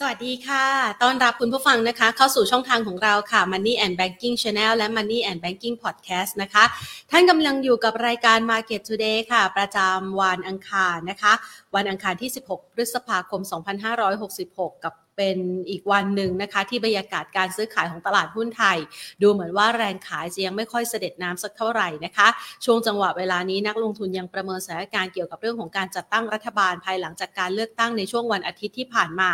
สวัสดีค่ะ ต้อนรับคุณผู้ฟังนะคะ เข้าสู่ช่องทางของเราค่ะ Money and Banking Channel และ Money and Banking Podcast นะคะ ท่านกำลังอยู่กับรายการ Market Today ค่ะ ประจำวันอังคารนะคะ วันอังคารที่ 16 พฤษภาคม 2566 กับ เป็นอีกวันหนึ่งนะคะที่บรรยากาศการซื้อขายของตลาดหุ้นไทย ดูเหมือนว่าแรงขายจะยังไม่ค่อยเสด็จน้ำสักเท่าไหร่นะคะ ช่วงจังหวะเวลานี้นักลงทุนยังประเมินสถานการณ์เกี่ยวกับเรื่องของการจัดตั้งรัฐบาลภายหลังจากการเลือกตั้งในช่วงวันอาทิตย์ที่ผ่านมา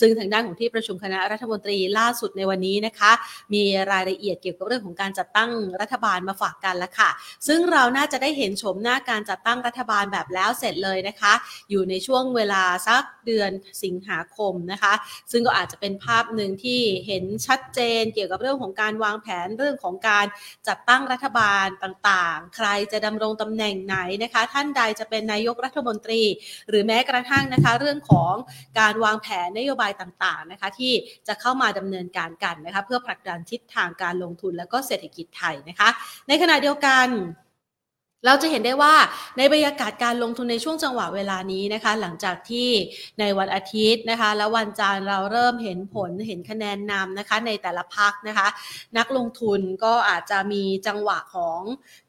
ซึ่งทางด้านของที่ประชุมคณะรัฐมนตรีล่าสุดในวันนี้นะคะ มีรายละเอียดเกี่ยวกับเรื่องของการจัดตั้งรัฐบาลมาฝากกันแล้วค่ะ ซึ่งเราน่าจะได้เห็นชมหน้าการจัดตั้งรัฐบาลแบบแล้วเสร็จเลยนะคะ อยู่ในช่วงเวลาสักเดือนสิงหาคมนะคะซึ่งก็อาจจะเป็นภาพหนึ่งที่เห็นชัดเจนเกี่ยวกับเรื่องของการวางแผนเรื่องของการจัดตั้งรัฐบาลต่างๆ ใครจะดำรงตำแหน่งไหนนะคะ ท่านใดจะเป็นนายกรัฐมนตรี หรือแม้กระทั่งนะคะเรื่องของการวางแผนนโยบายต่างๆนะคะที่จะเข้ามาดำเนินการกันนะคะเพื่อผลักดันทิศทางการลงทุนและก็เศรษฐกิจไทยนะคะ ในขณะเดียวกัน เราจะเห็นได้ว่าในบรรยากาศการลงทุนในช่วงจังหวะเวลานี้นะคะ หลังจากที่ในวันอาทิตย์นะคะ แล้ววันจันทร์เราเริ่มเห็นผลเห็นคะแนนนำนะคะ ในแต่ละพักนะคะ นักลงทุนก็อาจจะมีจังหวะของ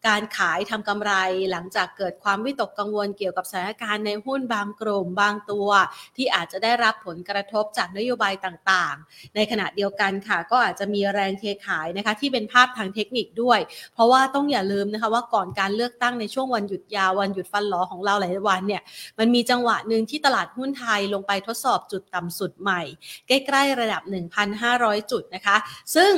การขายทำกำไร หลังจากเกิดความวิตกกังวลเกี่ยวกับสถานการณ์ในหุ้นบางกลุ่มบางตัว ที่อาจจะได้รับผลกระทบจากนโยบายต่างๆ ในขณะเดียวกันค่ะ ก็อาจจะมีแรงเทขายนะคะ ที่เป็นภาพทางเทคนิคด้วย เพราะว่าต้องอย่าลืมนะคะว่าก่อนการเลือกตั้งในช่วงวันหยุดยาววันหยุดฟันหลอของเราหลายวันเนี่ยมันมีจังหวะหนึ่งที่ตลาดหุ้นไทยลงไปทดสอบจุดต่ำสุดใหม่ ใกล้ ๆ ระดับ 1,500 จุดนะคะ ซึ่ง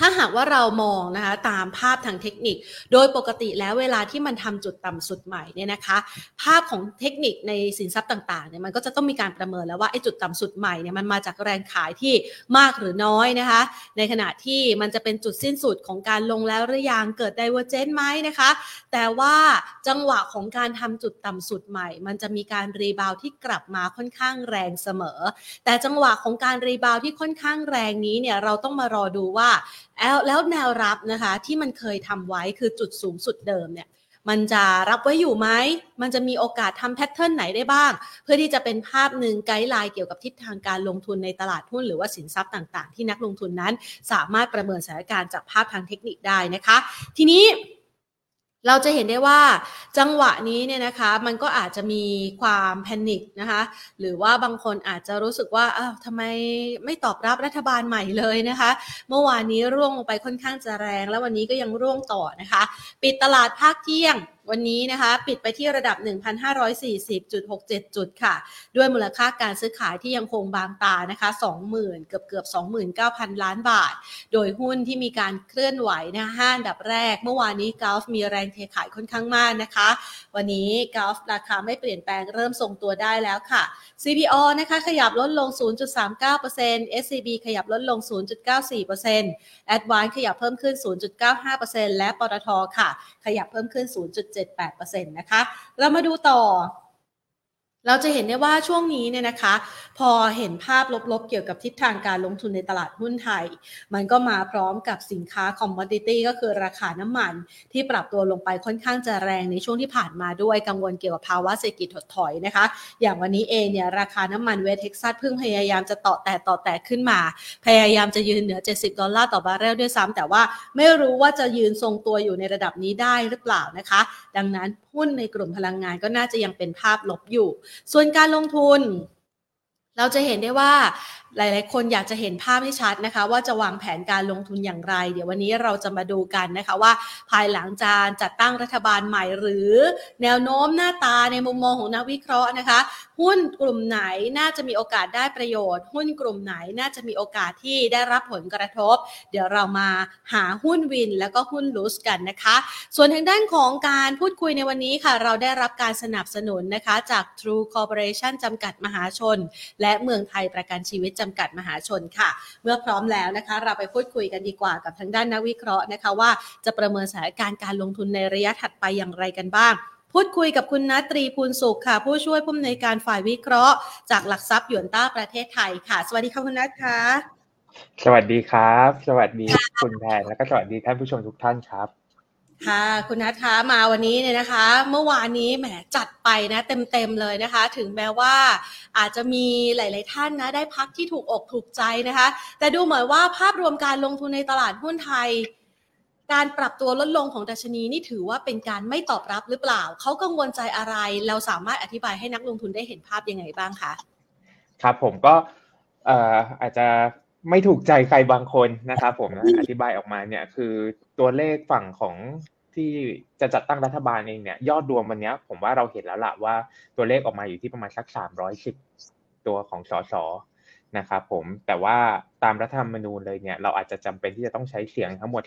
ถ้าหากว่าเรามองนะคะตามภาพทางเทคนิค โดยปกติแล้วเวลาที่มันทำจุดต่ำสุดใหม่เนี่ยนะคะ ภาพของเทคนิคในสินทรัพย์ต่างๆเนี่ยมันก็จะต้องมีการประเมินแล้วว่าไอ้จุดต่ำสุดใหม่เนี่ยมันมาจากแรงขายที่มากหรือน้อยนะคะ ในขณะที่มันจะเป็นจุดสิ้นสุดของการลงแล้วหรือยังเกิด divergence ไหมนะคะ แต่ว่าจังหวะของการทำจุดต่ำสุดใหม่ มันจะมีการ rebound ที่กลับมาค่อนข้างแรงเสมอ แต่จังหวะของการ rebound ที่ค่อนข้างแรงนี้เนี่ยเราต้องมารอดูว่า แล้วแล้วแนวรับนะคะที่มันเคยทำไว้คือจุดสูงสุดเดิมเนี่ยมันจะรับไว้อยู่ไหม มันจะมีโอกาสทำ pattern ไหนได้บ้าง เพื่อที่จะเป็นภาพหนึ่ง guideline เกี่ยวกับทิศทางการลงทุนในตลาดหุ้นหรือว่าสินทรัพย์ต่าง ๆ ที่นักลงทุนนั้น สามารถประเมินสถานการณ์จากภาพทางเทคนิคได้นะคะ ทีนี้ เราจะเห็นได้ว่าจังหวะนี้เนี่ยนะคะมันก็อาจจะมีความแพนิคนะคะหรือว่าบางคนอาจจะรู้สึกว่าอ้าวทำไมไม่ตอบรับรัฐบาลใหม่เลยนะคะ เมื่อวานนี้ร่วงลงไปค่อนข้างจะแรง แล้ววันนี้ก็ยังร่วงต่อนะคะ ปิดตลาดภาคเที่ยง วันนี้นะคะปิดไปที่ระดับ 1,540.67 จุดค่ะ ด้วยมูลค่าการซื้อขายที่ยังคงบางตานะคะ 20,000 เกือบเกือบ 29,000 ล้านบาท โดยหุ้นที่มีการเคลื่อนไหวนะห้าอันดับแรก เมื่อวานนี้กาฟมีแรงเทขายค่อนข้างมากนะคะ วันนี้กาฟราคาไม่เปลี่ยนแปลงเริ่มทรงตัวได้แล้วค่ะ CPO นะคะขยับลดลง 0.39% SCB ขยับลดลง 0.94% Advance ขยับเพิ่มขึ้น 0.95%และปตทค่ะ ขยับเพิ่มขึ้น 0.7 0.78%นะคะ เรามาดูต่อ เราจะเห็นได้ว่าช่วงนี้เนี่ยนะคะ พอเห็นภาพลบๆ เกี่ยวกับทิศทางการลงทุนในตลาดหุ้นไทย มันก็มาพร้อมกับสินค้าคอมมอดิตี้ก็คือราคาน้ำมัน ที่ปรับตัวลงไปค่อนข้างจะแรงในช่วงที่ผ่านมาด้วยกังวลเกี่ยวกับภาวะเศรษฐกิจถดถอยนะคะ อย่างวันนี้เองเนี่ยราคาน้ำมันเวสเท็กซัสเพิ่งพยายามจะเตาะแตะเตาะแตะขึ้นมา พยายามจะยืนเหนือ 70 ดอลลาร์ต่อบาร์เรลด้วยซ้ำแต่ว่าไม่รู้ว่าจะยืนทรงตัวอยู่ในระดับนี้ได้หรือเปล่านะคะ ดังนั้นหุ้นในกลุ่มพลังงานก็น่าจะยังเป็นภาพลบอยู่ ส่วนการลงทุน เราจะเห็นได้ว่า หลาย ๆ คนอยากจะเห็นภาพให้ชัดนะคะ ว่าจะวางแผนการลงทุนอย่างไร เดี๋ยววันนี้เราจะมาดูกันนะคะว่า ภายหลังจากจัดตั้งรัฐบาลใหม่ หรือแนวโน้มหน้าตาในมุมมองของนักวิเคราะห์นะคะ หุ้นกลุ่มไหนน่าจะมีโอกาสได้ประโยชน์ หุ้นกลุ่มไหนน่าจะมีโอกาสที่ได้รับผลกระทบ เดี๋ยวเรามาหาหุ้นวินแล้วก็หุ้นลูสกันนะคะ ส่วนทางด้านของการพูดคุยในวันนี้ค่ะ เราได้รับการสนับสนุนนะคะ จาก True Corporation จำกัดมหาชน และเมืองไทยประกันชีวิตจำกัดมหาชนค่ะ เมื่อพร้อมแล้วนะคะ เราไปพูดคุยกันดีกว่ากับทางด้านนักวิเคราะห์นะคะ ว่าจะประเมินสถานการณ์การลงทุนในระยะถัดไปอย่างไรกันบ้างพูดคุยกับคุณนัตรีภูลสุขค่ะ ผู้ช่วยผู้อำนวยการฝ่ายวิเคราะห์ จากหลักทรัพย์หยวนต้าประเทศไทยค่ะ สวัสดีค่ะคุณนัทค่ะ สวัสดีครับ สวัสดีคุณแพนแล้วก็สวัสดีท่านผู้ชมทุกท่านครับ ค่ะคุณนัทคะมาวันนี้เนี่ยนะคะ เมื่อวานนี้แหมจัดไปนะเต็มๆเลยนะคะ ถึงแม้ว่าอาจจะมีหลาย ๆ ท่านนะได้พักที่ถูกอกถูกใจนะคะ แต่ดูเหมือนว่าภาพรวมการลงทุนในตลาดหุ้นไทย การปรับตัวลดลงของดัชนีนี่ถือว่าเป็นการไม่ตอบรับหรือเปล่า เขากังวลใจอะไรเราสามารถอธิบายให้นักลงทุนได้เห็นภาพยังไงบ้างคะครับผมก็อาจจะ ไม่ถูกใจใครบางคนนะครับผมนะอธิบายออกมาเนี่ยคือตัวเลขฝั่งของที่จะจัดตั้งรัฐบาลเองเนี่ยยอดรวมวันนี้ผมว่าเราเห็นแล้วล่ะว่าตัวเลขออกมาอยู่ที่ประมาณสักสามร้อยสิบตัวของสสนะครับผมแต่ว่าตามรัฐธรรมนูญเลยเนี่ยเราอาจจะจำเป็นที่จะต้องใช้เสียงทั้งหมด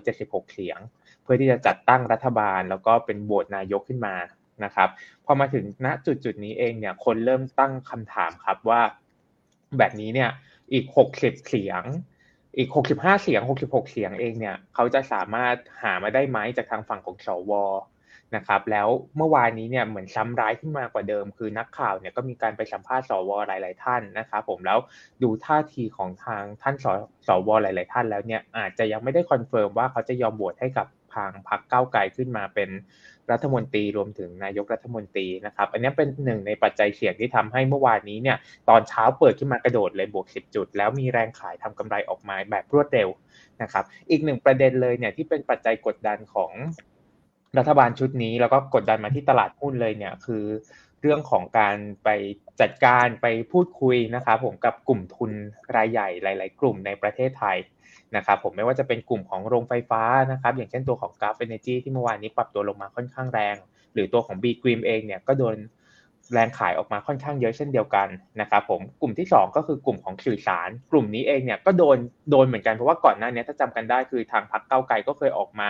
376 เสียง เพื่อที่จะจัดตั้งรัฐบาล แล้วก็เป็นโหวตนายกขึ้นมานะครับพอมาถึงณจุดจุดนี้เองเนี่ยคนเริ่มตั้งคำถามครับว่า แบบนี้เนี่ย อีก 60 เสียง อีก 65 เสียง 66 เสียงเองเนี่ยเขาจะสามารถหามาได้ไหมจากทางฝั่งของสวนะครับแล้วเมื่อวานนี้เนี่ยเหมือนซ้ำร้ายขึ้นมากว่าเดิม คือนักข่าวเนี่ยก็มีการไปสัมภาษณ์สวหลาย ๆ ท่านนะครับผมแล้วดูท่าทีของทางท่านสสวหลาย ๆ ท่านแล้วเนี่ยอาจจะยังไม่ได้ confirm ว่าเขาจะยอมโหวตให้กับ ทางพรรคก้าวไกลขึ้นมาเป็นรัฐมนตรีรวมถึงนายกรัฐมนตรีนะครับ อันนี้เป็นหนึ่งในปัจจัยเสี่ยงที่ทำให้เมื่อวานนี้เนี่ยตอนเช้าเปิดขึ้นมากระโดดเลยบวก 10 จุด แล้วมีแรงขายทำกำไรออกมาแบบรวดเร็วนะครับ อีกหนึ่งประเด็นเลยเนี่ยที่เป็นปัจจัยกดดันของรัฐบาลชุดนี้แล้วก็กดดันมาที่ตลาดหุ้นเลยเนี่ยคือเรื่องของการไปจัดการไปพูดคุยนะครับผมกับกลุ่มทุนรายใหญ่หลาย ๆ กลุ่มในประเทศไทย นะครับผมไม่ว่าจะเป็นกลุ่มของโรงไฟฟ้านะครับอย่างเช่นตัวของกราฟเอเนจีที่เมื่อวานนี้ปรับตัวลงมาค่อนข้างแรง หรือตัวของ B กรีมเองเนี่ยก็โดนแรงขายออกมาค่อนข้างเยอะเช่นเดียวกันนะครับผมกลุ่มที่ 2 ก็คือกลุ่มของสื่อสาร กลุ่มนี้เองเนี่ยก็โดนโดนเหมือนกันเพราะว่าก่อนหน้านี้ถ้าจำกันได้คือทางพรรคเก้าไกลก็เคยออกมา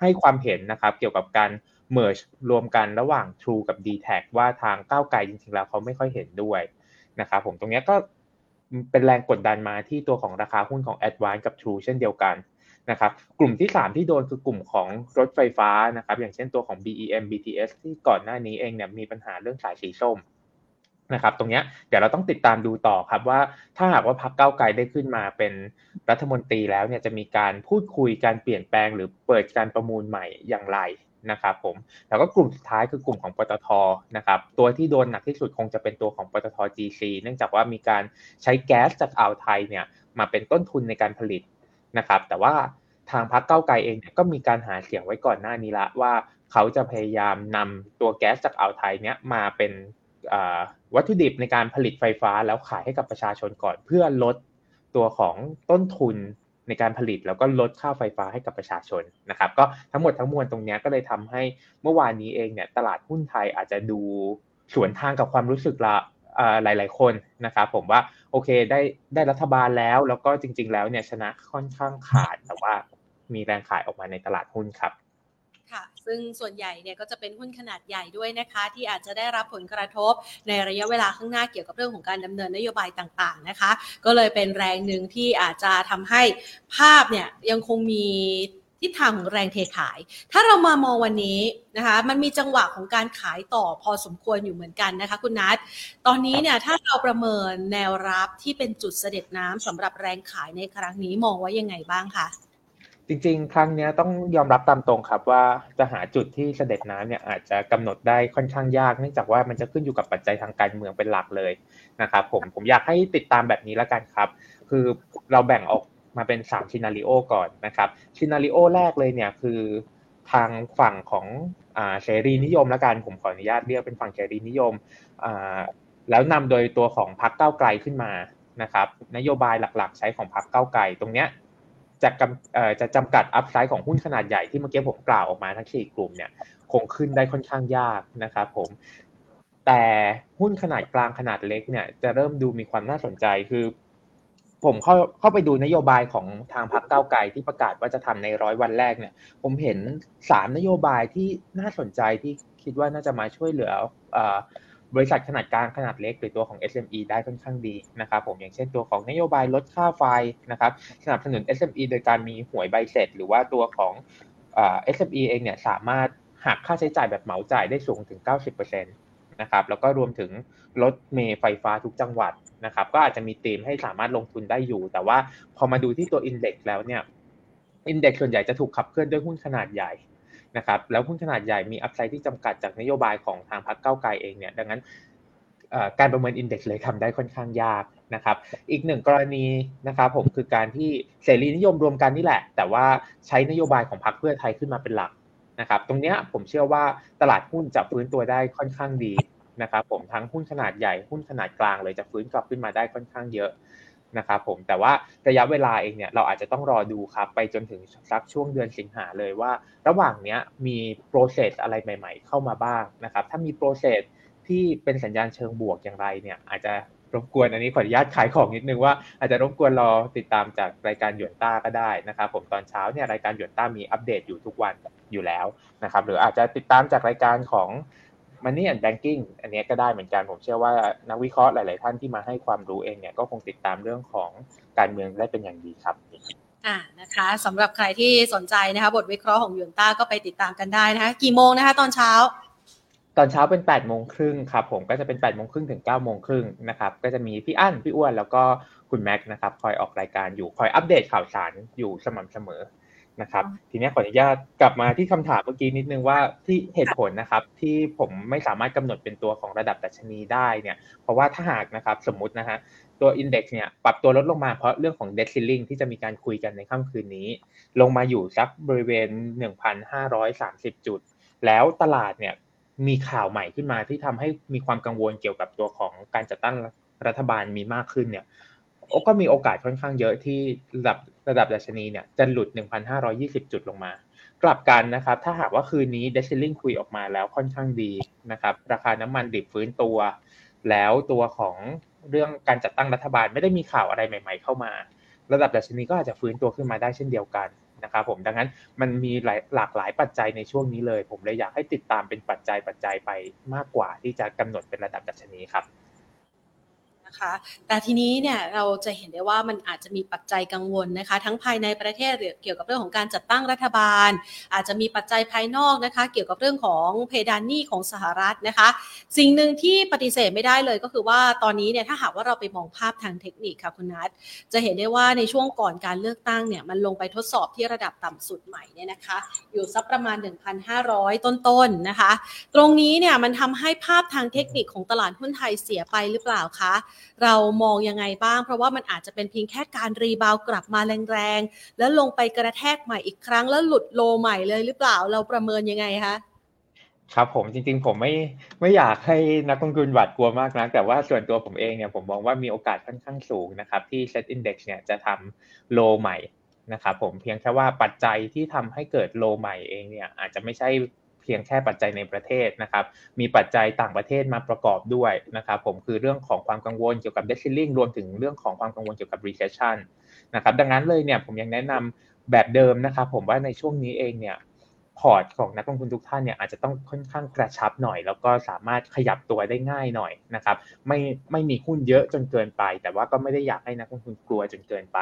ให้ความเห็นนะครับเกี่ยวกับการเมิร์ชรวมกันระหว่าง True กับ d t แทว่าทางก้าวไกลจริงๆแล้วเขาไม่ค่อยเห็นด้วยนะครับผมตรงนี้ก็ เป็นแรงกดดันมาที่ตัวของราคาหุ้นของ a d v a n c e กับ True เช่นเดียวกันนะครับกลุ่มที่ 3 ที่โดนคือกลุ่มของรถไฟฟ้านะครับอย่างเช่นตัวของ BEM BTS ที่ก่อนหน้านี้เองเนี่ยมีปัญหาเรื่องสายสีส้มนะครับตรงนี้เดี๋ยวเราต้องติดตามดูต่อครับว่าถ้าหากว่าพรรคเก้าไกลได้ขึ้นมาเป็นรัฐมนตรีแล้วเนี่ยจะมีการพูดคุยการเปลี่ยนแปลงหรือเปิดการประมูลใหม่อย่างไร นะครับผมแล้วก็กลุ่มสุดท้ายคือกลุ่มของปตทนะครับตัวที่โดนหนักที่สุดคงจะเป็นตัวของปตท GC เนื่องจากว่ามีการใช้แก๊สจากอ่าวไทยเนี่ยมาเป็นต้นทุนในการผลิตนะครับแต่ว่าทางพรรคเก้าไกลเองเนี่ยก็มีการหาเสียงไว้ก่อนหน้านี้ละว่าเขาจะพยายามนำตัวแก๊สจากอ่าวไทยเนี่ยมาเป็นวัตถุดิบในการผลิตไฟฟ้าแล้วขายให้กับประชาชนก่อนเพื่อลดตัวของต้นทุน ในการผลิตแล้วก็ลดค่าไฟฟ้าให้กับประชาชนนะครับ ก็ทั้งหมดทั้งมวลตรงนี้ก็เลยทำให้เมื่อวานนี้เองเนี่ยตลาดหุ้นไทยอาจจะดูสวนทางกับความรู้สึกละหลาย ๆ คนนะครับผมว่าโอเคได้ได้รัฐบาลแล้ว แล้วก็จริง ๆ แล้วเนี่ยชนะค่อนข้างขาดแต่ว่ามีแรงขายออกมาในตลาดหุ้นครับ ซึ่งส่วนใหญ่เนี่ยก็จะเป็นหุ้นขนาดใหญ่ด้วยนะคะ ที่อาจจะได้รับผลกระทบในระยะเวลาข้างหน้าเกี่ยวกับเรื่องของการดำเนินนโยบายต่างๆนะคะ ก็เลยเป็นแรงหนึ่งที่อาจจะทำให้ภาพเนี่ยยังคงมีทิศทางของแรงเทขาย ถ้าเรามามองวันนี้นะคะ มันมีจังหวะของการขายต่อพอสมควรอยู่เหมือนกันนะคะคุณนัท ตอนนี้เนี่ยถ้าเราประเมินแนวรับที่เป็นจุดเสด็จน้ำสำหรับแรงขายในครั้งนี้มองไว่ายังไงบ้างคะ จริงๆ ครั้งนี้ต้องยอมรับตามตรงครับว่าจะหาจุดที่เสด็จน้ำเนี่ยอาจจะกำหนดได้ค่อนข้างยากเนื่องจากว่ามันจะขึ้นอยู่กับปัจจัยทางการเมืองเป็นหลักเลยนะครับผมผมอยากให้ติดตามแบบนี้แล้วกันครับ คือเราแบ่งออกมาเป็น3ชินาริโอก่อนนะครับชินาริโอแรกเลยเนี่ยคือทางฝั่งของเสรีนิยมล้วกันผมขออนุญาตเรียกเป็นฝั่งเสรีนิยมแล้วนำโดยตัวของพรรคเก้าไกลขึ้นมานะครับนโยบายหลักๆ ใช้ของพรรคเก้าไกลตรงเนี้ย จะกำจะจำกัดอัพไซด์ของหุ้นขนาดใหญ่ที่เมื่อกี้ผมกล่าวออกมาทั้งสี่กลุ่มเนี่ยคงขึ้นได้ค่อนข้างยากนะครับผมแต่หุ้นขนาดกลางขนาดเล็กเนี่ยจะเริ่มดูมีความน่าสนใจคือ ผมเข้าเข้าไปดูนโยบายของทางพรรคเก้าไกลที่ประกาศว่าจะทำในร้อยวันแรกเนี่ย ผมเห็นสามนโยบายที่น่าสนใจที่คิดว่าน่าจะมาช่วยเหลือ บริษัทขนาดกลางขนาดเล็กหรือตัวของ SME ได้ค่อนข้างดีนะครับผมอย่างเช่นตัวของนโยบายลดค่าไฟนะครับสนับสนุน SME โดยการมีหวยใบเสร็จ หรือว่าตัวของ SME เองเนี่ยสามารถหักค่าใช้จ่ายแบบเหมาจ่ายได้สูงถึง 90%นะครับแล้วก็รวมถึงรถเมย์ไฟฟ้าทุกจังหวัดนะครับก็อาจจะมีธีมให้สามารถลงทุนได้อยู่ แต่ว่าพอมาดูที่ตัวอินเด็กซ์แล้วเนี่ยอินเด็กซ์ส่วนใหญ่จะถูกขับเคลื่อนด้วยหุ้นขนาดใหญ่ นะครับแล้วหุ้นขนาดใหญ่มีอัพไซด์ที่จำกัดจากนโยบายของทางพรรคเก้าไกลเองเนี่ยดังนั้นการประเมินอินเด็กซ์เลยทำได้ค่อนข้างยากนะครับอีกหนึ่งกรณีนะครับผมคือการที่เสรีนิยมรวมกันนี่แหละ แต่ว่าใช้นโยบายของพรรคเพื่อไทยขึ้นมาเป็นหลักนะครับตรงนี้ผมเชื่อว่าตลาดหุ้นจะฟื้นตัวได้ค่อนข้างดีนะครับผมทั้งหุ้นขนาดใหญ่หุ้นขนาดกลางเลยจะฟื้นกลับขึ้นมาได้ค่อนข้างเยอะ นะครับผมแต่ว่าระยะเวลาเองเนี่ยเราอาจจะต้องรอดูครับ ไปจนถึงสักช่วงเดือนสิงหาเลยว่า ระหว่างเนี้ยมี process อะไรใหม่ ๆ เข้ามาบ้างนะครับถ้ามี process ที่เป็นสัญญาณเชิงบวกอย่างไรเนี่ยอาจจะรบกวนอันนี้ขออนุญาตขายของนิดนึงว่าอาจจะรบกวนรอติดตามจากรายการหยวนต้าก็ได้นะครับผมตอนเช้าเนี่ยรายการหยวนต้ามีอัปเดตอยู่ทุกวันอยู่แล้วนะครับหรืออาจจะติดตามจากรายการของ Money and Banking อันนี้ก็ได้เหมือนกันผมเชื่อว่านักวิเคราะห์หลาย ๆ ท่านที่มาให้ความรู้เองเนี่ยก็คงติดตามเรื่องของการเมืองได้เป็นอย่างดีครับอ่านะคะสำหรับใครที่สนใจนะคะบทวิเคราะห์ของยูนต้าก็ไปติดตามกันได้นะคะกี่โมงนะคะตอนเช้า ตอนเช้าเป็น8ปดโมงครึ่งครับผมก็จะเป็น8ปดโมงครึ่งถึง9ก้าโมงครึ่งนะครับก็จะมีพี่อั้นพี่อ้วนแล้วก็คุณแม็กนะครับคอยออกรายการอยู่คอยอัปเดตข่าวสารอยู่สม่ำเสมอ นะครับทีนี้ขออนุญาตกลับมาที่คำถามเมื่อกี้นิดนึงว่าที่เหตุผลนะครับที่ผมไม่สามารถกำหนดเป็นตัวของระดับดัชนีได้เนี่ยเพราะว่าถ้าหากนะครับสมมุตินะฮะตัวอินเด็กซ์เนี่ยปรับตัวลดลงมาเพราะเรื่องของเดซิลลิงที่จะมีการคุยกันในค่ำคืนนี้ ลงมาอยู่สักบริเวณ 1,530 จุด แล้วตลาดเนี่ยมีข่าวใหม่ขึ้นมาที่ทำให้มีความกังวลเกี่ยวกับตัวของการจัดตั้งรัฐบาลมีมากขึ้นเนี่ย ก็มีโอกาสค่อนข้างเยอะที่ระดับระดับดัชนีเนี่ยจะหลุด 1,520 จุดลงมา กลับกันนะครับ ถ้าหากว่าคืนนี้เดซิลลิงคุยออกมาแล้วค่อนข้างดีนะครับ ราคาน้ำมันดิบฟื้นตัว แล้วตัวของเรื่องการจัดตั้งรัฐบาลไม่ได้มีข่าวอะไรใหม่ ๆ เข้ามา ระดับดัชนีก็อาจจะฟื้นตัวขึ้นมาได้เช่นเดียวกันนะครับผมดังนั้นมันมีหลายหลากหลายปัจจัยในช่วงนี้เลย ผมเลยอยากให้ติดตามเป็นปัจจัยปัจจัยไปมากกว่าที่จะกำหนดเป็นระดับดัชนีครับ คะ แต่ทีนี้เนี่ยเราจะเห็นได้ว่ามันอาจจะมีปัจจัยกังวลนะคะ ทั้งภายในประเทศเกี่ยวกับเรื่องของการจัดตั้งรัฐบาล อาจจะมีปัจจัยภายนอกนะคะ เกี่ยวกับเรื่องของเพดานหนี้ของสหรัฐนะคะ สิ่งหนึ่งที่ปฏิเสธไม่ได้เลยก็คือว่าตอนนี้เนี่ยถ้าหากว่าเราไปมองภาพทางเทคนิคค่ะคุณนัทจะเห็นได้ว่าในช่วงก่อนการเลือกตั้งเนี่ยมันลงไปทดสอบที่ระดับต่ำสุดใหม่เนี่ยนะคะ อยู่สักประมาณ 1,500 ต้นๆนนะคะ ตรงนี้เนี่ยมันทำให้ภาพทางเทคนิคของตลาดหุ้นไทยเสียไปหรือเปล่าคะเรามองยังไงบ้าง เพราะว่ามันอาจจะเป็นเพียงแค่การรีบาวกลับมาแรงๆ แล้วลงไปกระแทกใหม่อีกครั้งแล้วหลุดโลใหม่เลยหรือเปล่าเราประเมินยังไงคะครับผมจริงๆ ผมไม่ไม่อยากให้นักลงทุนหวาดกลัวมากนะแต่ว่าส่วนตัวผมเองเนี่ยผมมองว่ามีโอกาสค่อนข้างสูงนะครับที่ Set Index เนี่ยจะทำโลใหม่นะครับผมเพียงแค่ว่าปัจจัยที่ทำให้เกิดโลใหม่เองเนี่ยอาจจะไม่ใช่ เพียงแค่ปัจจัยในประเทศนะครับมีปัจจัยต่างประเทศมาประกอบด้วยนะครับผมคือเรื่องของความกังวลเกี่ยวกับ debt ceiling รวมถึงเรื่องของความกังวลเกี่ยวกับ recession นะครับดังนั้นเลยเนี่ยผมยังแนะนำแบบเดิมนะครับผมว่าในช่วงนี้เองเนี่ยพอร์ตของนักลงทุนทุกท่านเนี่ยอาจจะต้องค่อนข้างกระชับหน่อย แล้วก็สามารถขยับตัวได้ง่ายหน่อยนะครับไม่ไม่มีหุ้นเยอะจนเกินไป แต่ว่าก็ไม่ได้อยากให้นักลงทุนกลัวจนเกินไป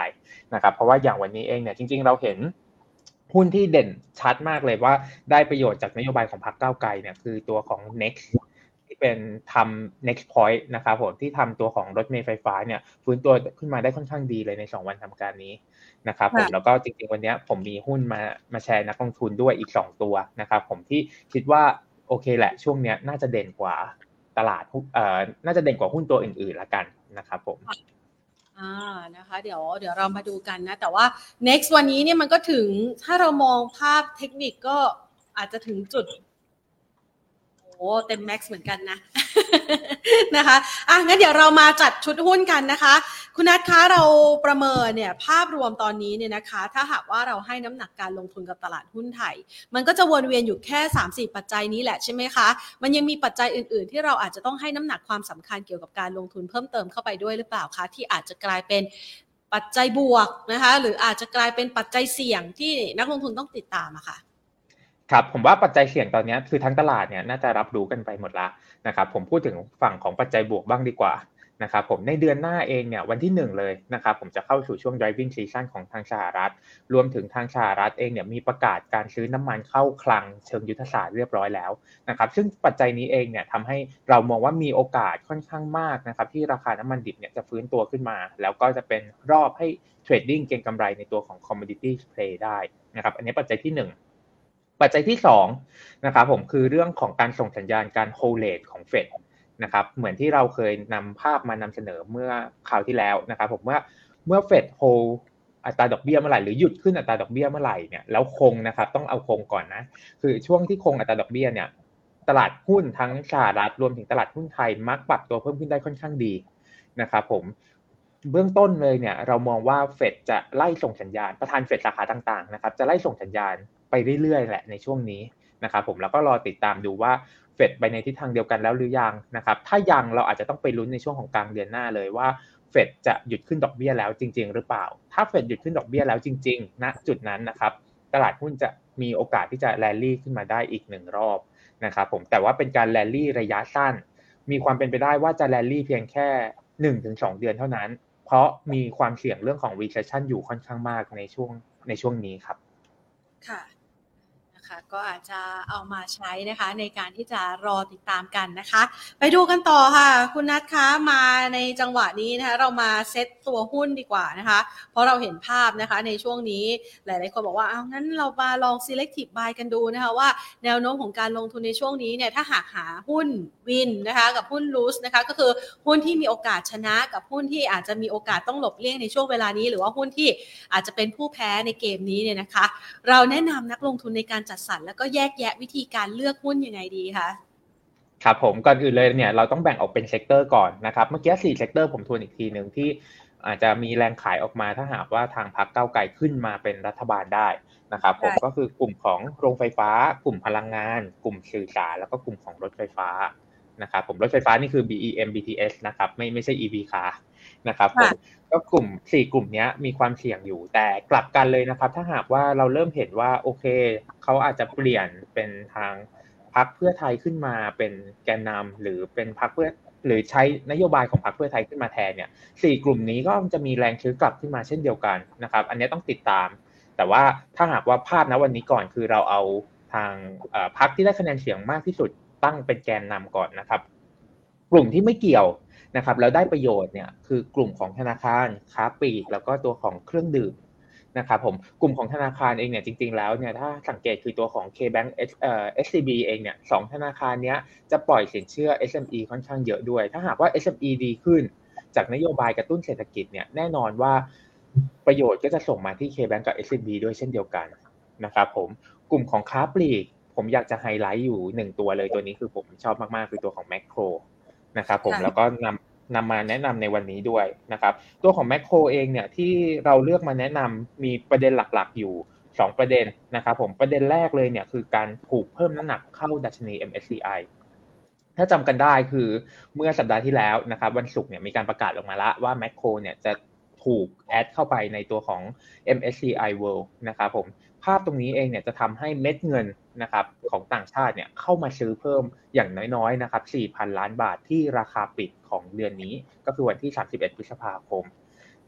นะครับเพราะว่าอย่างวันนี้เองเนี่ยจริง ๆ เราเห็น หุ้นที่เด่นชัดมากเลยว่าได้ประโยชน์จากนโยบายของพรรคก้าวไกลเนี่ยคือตัวของ next ที่เป็นทำ next point นะครับผมที่ทำตัวของรถเมล์ไฟฟ้าเนี่ยฟื้นตัวขึ้นมาได้ค่อนข้างดีเลยใน 2 วันทำการนี้นะครับผมแล้วก็จริงๆวันนี้ผมมีหุ้นมามาแชร์นักลงทุนด้วยอีก 2 ตัวนะครับผมที่คิดว่าโอเคแหละช่วงนี้น่าจะเด่นกว่าตลาดเอ่อน่าจะเด่นกว่าหุ้นตัวอื่นๆละกันนะครับผม อ่านะคะเดี๋ยวเดี๋ยวเรามาดูกันนะ แต่ว่า next วันนี้เนี่ยมันก็ถึงถ้าเรามองภาพเทคนิคก็อาจจะถึงจุดโอ้เต็มแม็กซ์เหมือนกันนะนะคะอะงั้นเดี๋ยวเรามาจัดชุดหุ้นกันนะคะ คุณนัทคะเราประเมินเนี่ยภาพรวมตอนนี้เนี่ยนะคะ ถ้าหากว่าเราให้น้ำหนักการลงทุนกับตลาดหุ้นไทย มันก็จะวนเวียนอยู่แค่3าสี่ปัจจัยนี้แหละใช่ไหมคะ มันยังมีปัจจัยอื่น ๆ ที่เราอาจจะต้องให้น้ำหนักความสำคัญเกี่ยวกับการลงทุนเพิ่มเติมเข้าไปด้วยหรือเปล่าคะที่อาจจะกลายเป็นปัจจัยบวกนะคะหรืออาจจะกลายเป็นปัจจัยเสี่ยงที่นักลงทุนต้องติดตามอะค่ะครับผมว่าปัจจัยเสี่ยงตอนนี้คือทั้งตลาดเนี่ยน่าจะรับรู้กันไปหมดแล้วนะครับผมพูดถึงฝั่งของปัจจัยบวกบ้างดีกว่า นะครับผมในเดือนหน้าเองเนี่ยวันที่ 1 เลยนะครับผมจะเข้าสู่ช่วง driving season ของทางสหรัฐ รวมถึงทางสหรัฐเองเนี่ยมีประกาศการซื้อน้ำมันเข้าคลังเชิงยุทธศาสตร์เรียบร้อยแล้วนะครับซึ่งปัจจัยนี้เองเนี่ยทำให้เรามองว่ามีโอกาสค่อนข้างมากนะครับที่ราคาน้ำมันดิบเนี่ยจะฟื้นตัวขึ้นมา แล้วก็จะเป็นรอบให้ trading เก็งกำไรในตัวของ commodity play ได้นะครับอันนี้ปัจจัยที่ 1ปัจจัยที่2นะครับผมคือเรื่องของการส่งสัญญาณการโฮเลตของเฟด นะครับเหมือนที่เราเคยนำภาพมานำเสนอเมื่อคราวที่แล้วนะครับผมเมื่อเมื่อเฟดโฮอัตราดอกเบี้ยเมื่อไหร่หรือหยุดขึ้นอัตราดอกเบี้ยเมื่อไหร่เนี่ยแล้วคงนะครับต้องเอาคงก่อนนะคือช่วงที่คงอัตราดอกเบี้ยเนี่ยตลาดหุ้นทั้งสหรัฐรวมถึงตลาดหุ้นไทยมักปรับตัวเพิ่มขึ้นได้ค่อนข้างดีนะครับผมเบื้องต้นเลยเนี่ยเรามองว่าเฟดจะไล่ส่งสัญญาณประธานเฟดสาขาต่างๆนะครับจะไล่ส่งสัญญาณไปเรื่อยๆแหละในช่วงนี้นะครับผมแล้วก็รอติดตามดูว่า เฟดไปในทิศทางเดียวกันแล้วหรือยังนะครับ ถ้ายังเราอาจจะต้องไปลุ้นในช่วงของกลางเดือนหน้าเลยว่าเฟดจะหยุดขึ้นดอกเบี้ยแล้วจริง ๆ หรือเปล่า ถ้าเฟดหยุดขึ้นดอกเบี้ยแล้วจริงๆณจุดนั้นนะครับตลาดหุ้นจะมีโอกาสที่จะแรลลี่ขึ้นมาได้อีกหนึ่งรอบนะครับผมแต่ว่าเป็นการแรลลี่ระยะสั้น มีความเป็นไปได้ว่าจะแรลลี่เพียงแค่หนึ่งถึงสองเดือนเท่านั้น เพราะมีความเสี่ยงเรื่องของ recession อยู่ค่อนข้างมากในช่วงในช่วงนี้ครับ ค่ะะก็อาจจะเอามาใช้นะคะ ในการที่จะรอติดตามกันนะคะ ไปดูกันต่อค่ะ คุณนัทคะมาในจังหวะนี้นะคะ เรามาเซตตัวหุ้นดีกว่านะคะ เพราะเราเห็นภาพนะคะในช่วงนี้หลาย ๆ คนบอกว่าเอางั้นเรามาลอง selective buy กันดูนะคะ ว่าแนวโน้มของการลงทุนในช่วงนี้เนี่ยถ้าหากหาหุ้นวินนะคะ กับหุ้นลูสนะคะ ก็คือหุ้นที่มีโอกาสชนะกับหุ้นที่อาจจะมีโอกาสต้องหลบเลี่ยงในช่วงเวลานี้ หรือว่าหุ้นที่อาจจะเป็นผู้แพ้ในเกมนี้เนี่ยนะคะ เราแนะนำนักลงทุนในการจัดสรรแล้วก็แยกแยะวิธีการเลือกหุ้นยังไงดีคะครับผมก่อนอื่นเลยเนี่ยเราต้องแบ่งออกเป็น sector ก่อนนะครับเมื่อกี้สี่เซกเตอร์ผมทวนอีกทีหนึ่งที่อาจจะมีแรงขายออกมาถ้าหากว่าทางพรรคก้าวไกลขึ้นมาเป็นรัฐบาลได้นะครับผมก็คือกลุ่มของโรงไฟฟ้า กลุ่มพลังงาน กลุ่มสื่อสารแล้วก็กลุ่มของรถไฟฟ้านะครับผมรถไฟฟ้านี่คือ BEM BTS นะครับไม่ไม่ใช่ EV car นะครับผมก็กลุ่มสี่กลุ่มนี้มีความเสี่ยงอยู่ แต่กลับกันเลยนะครับ ถ้าหากว่าเราเริ่มเห็นว่าโอเค เขาอาจจะเปลี่ยนเป็นทางพักเพื่อไทยขึ้นมาเป็นแกนนำหรือเป็นพักเพื่อหรือใช้นโยบายของพรรคเพื่อไทยขึ้นมาแทนเนี่ยสี่กลุ่มนี้ก็จะมีแรงซื้อกลับขึ้นมาเช่นเดียวกันนะครับ อันนี้ต้องติดตาม แต่ว่าถ้าหากว่าภาพณวันนี้ก่อนคือเราเอาทางพรรคที่ได้คะแนนเสียงมากที่สุดตั้งเป็นแกนนำก่อนนะครับ กลุ่มที่ไม่เกี่ยว นะครับแล้วได้ประโยชน์เนี่ยคือกลุ่มของธนาคารค้าปลีกแล้วก็ตัวของเครื่องดื่มนะครับผมกลุ่มของธนาคารเองเนี่ยจริงๆแล้วเนี่ยถ้าสังเกตคือตัวของ K-Bank เอ่อ SCB เองเนี่ยสองธนาคารเนี้ยจะปล่อยสินเชื่อ SME ค่อนข้างเยอะด้วย ถ้าหากว่า SME ดีขึ้น จากนโยบายกระตุ้นเศรษฐกิจเนี่ยแน่นอนว่าประโยชน์ก็จะส่งมาที่ K-Bank กับ SCB ด้วยเช่นเดียวกันนะครับผมกลุ่มของค้าปลีก ผมอยากจะไฮไลท์อยู่หนึ่งตัวเลยตัวนี้คือผมชอบมากๆคือตัวของแมคโคร นะครับผมแล้วก็นำนำมาแนะนำในวันนี้ด้วยนะครับ ตัวของแมคโครเองเนี่ยที่เราเลือกมาแนะนำมีประเด็นหลักๆอยู่ 2 ประเด็นนะครับผมประเด็นแรกเลยเนี่ยคือการผูกเพิ่มน้ำหนักเข้าดัชนี MSCI ถ้าจำกันได้คือเมื่อสัปดาห์ที่แล้วนะครับวันศุกร์เนี่ยมีการประกาศออกมาแล้วว่าแมคโครเนี่ยจะถูกแอดเข้าไปในตัวของ MSCI World นะครับผม ภาพตรงนี้เองเนี่ยจะทำให้เม็ดเงินนะครับของต่างชาติเนี่ยเข้ามาซื้อเพิ่มอย่างน้อยๆนะครับ 4,000 ล้านบาทที่ราคาปิดของเดือนนี้ ก็คือวันที่ 31 พฤษภาคม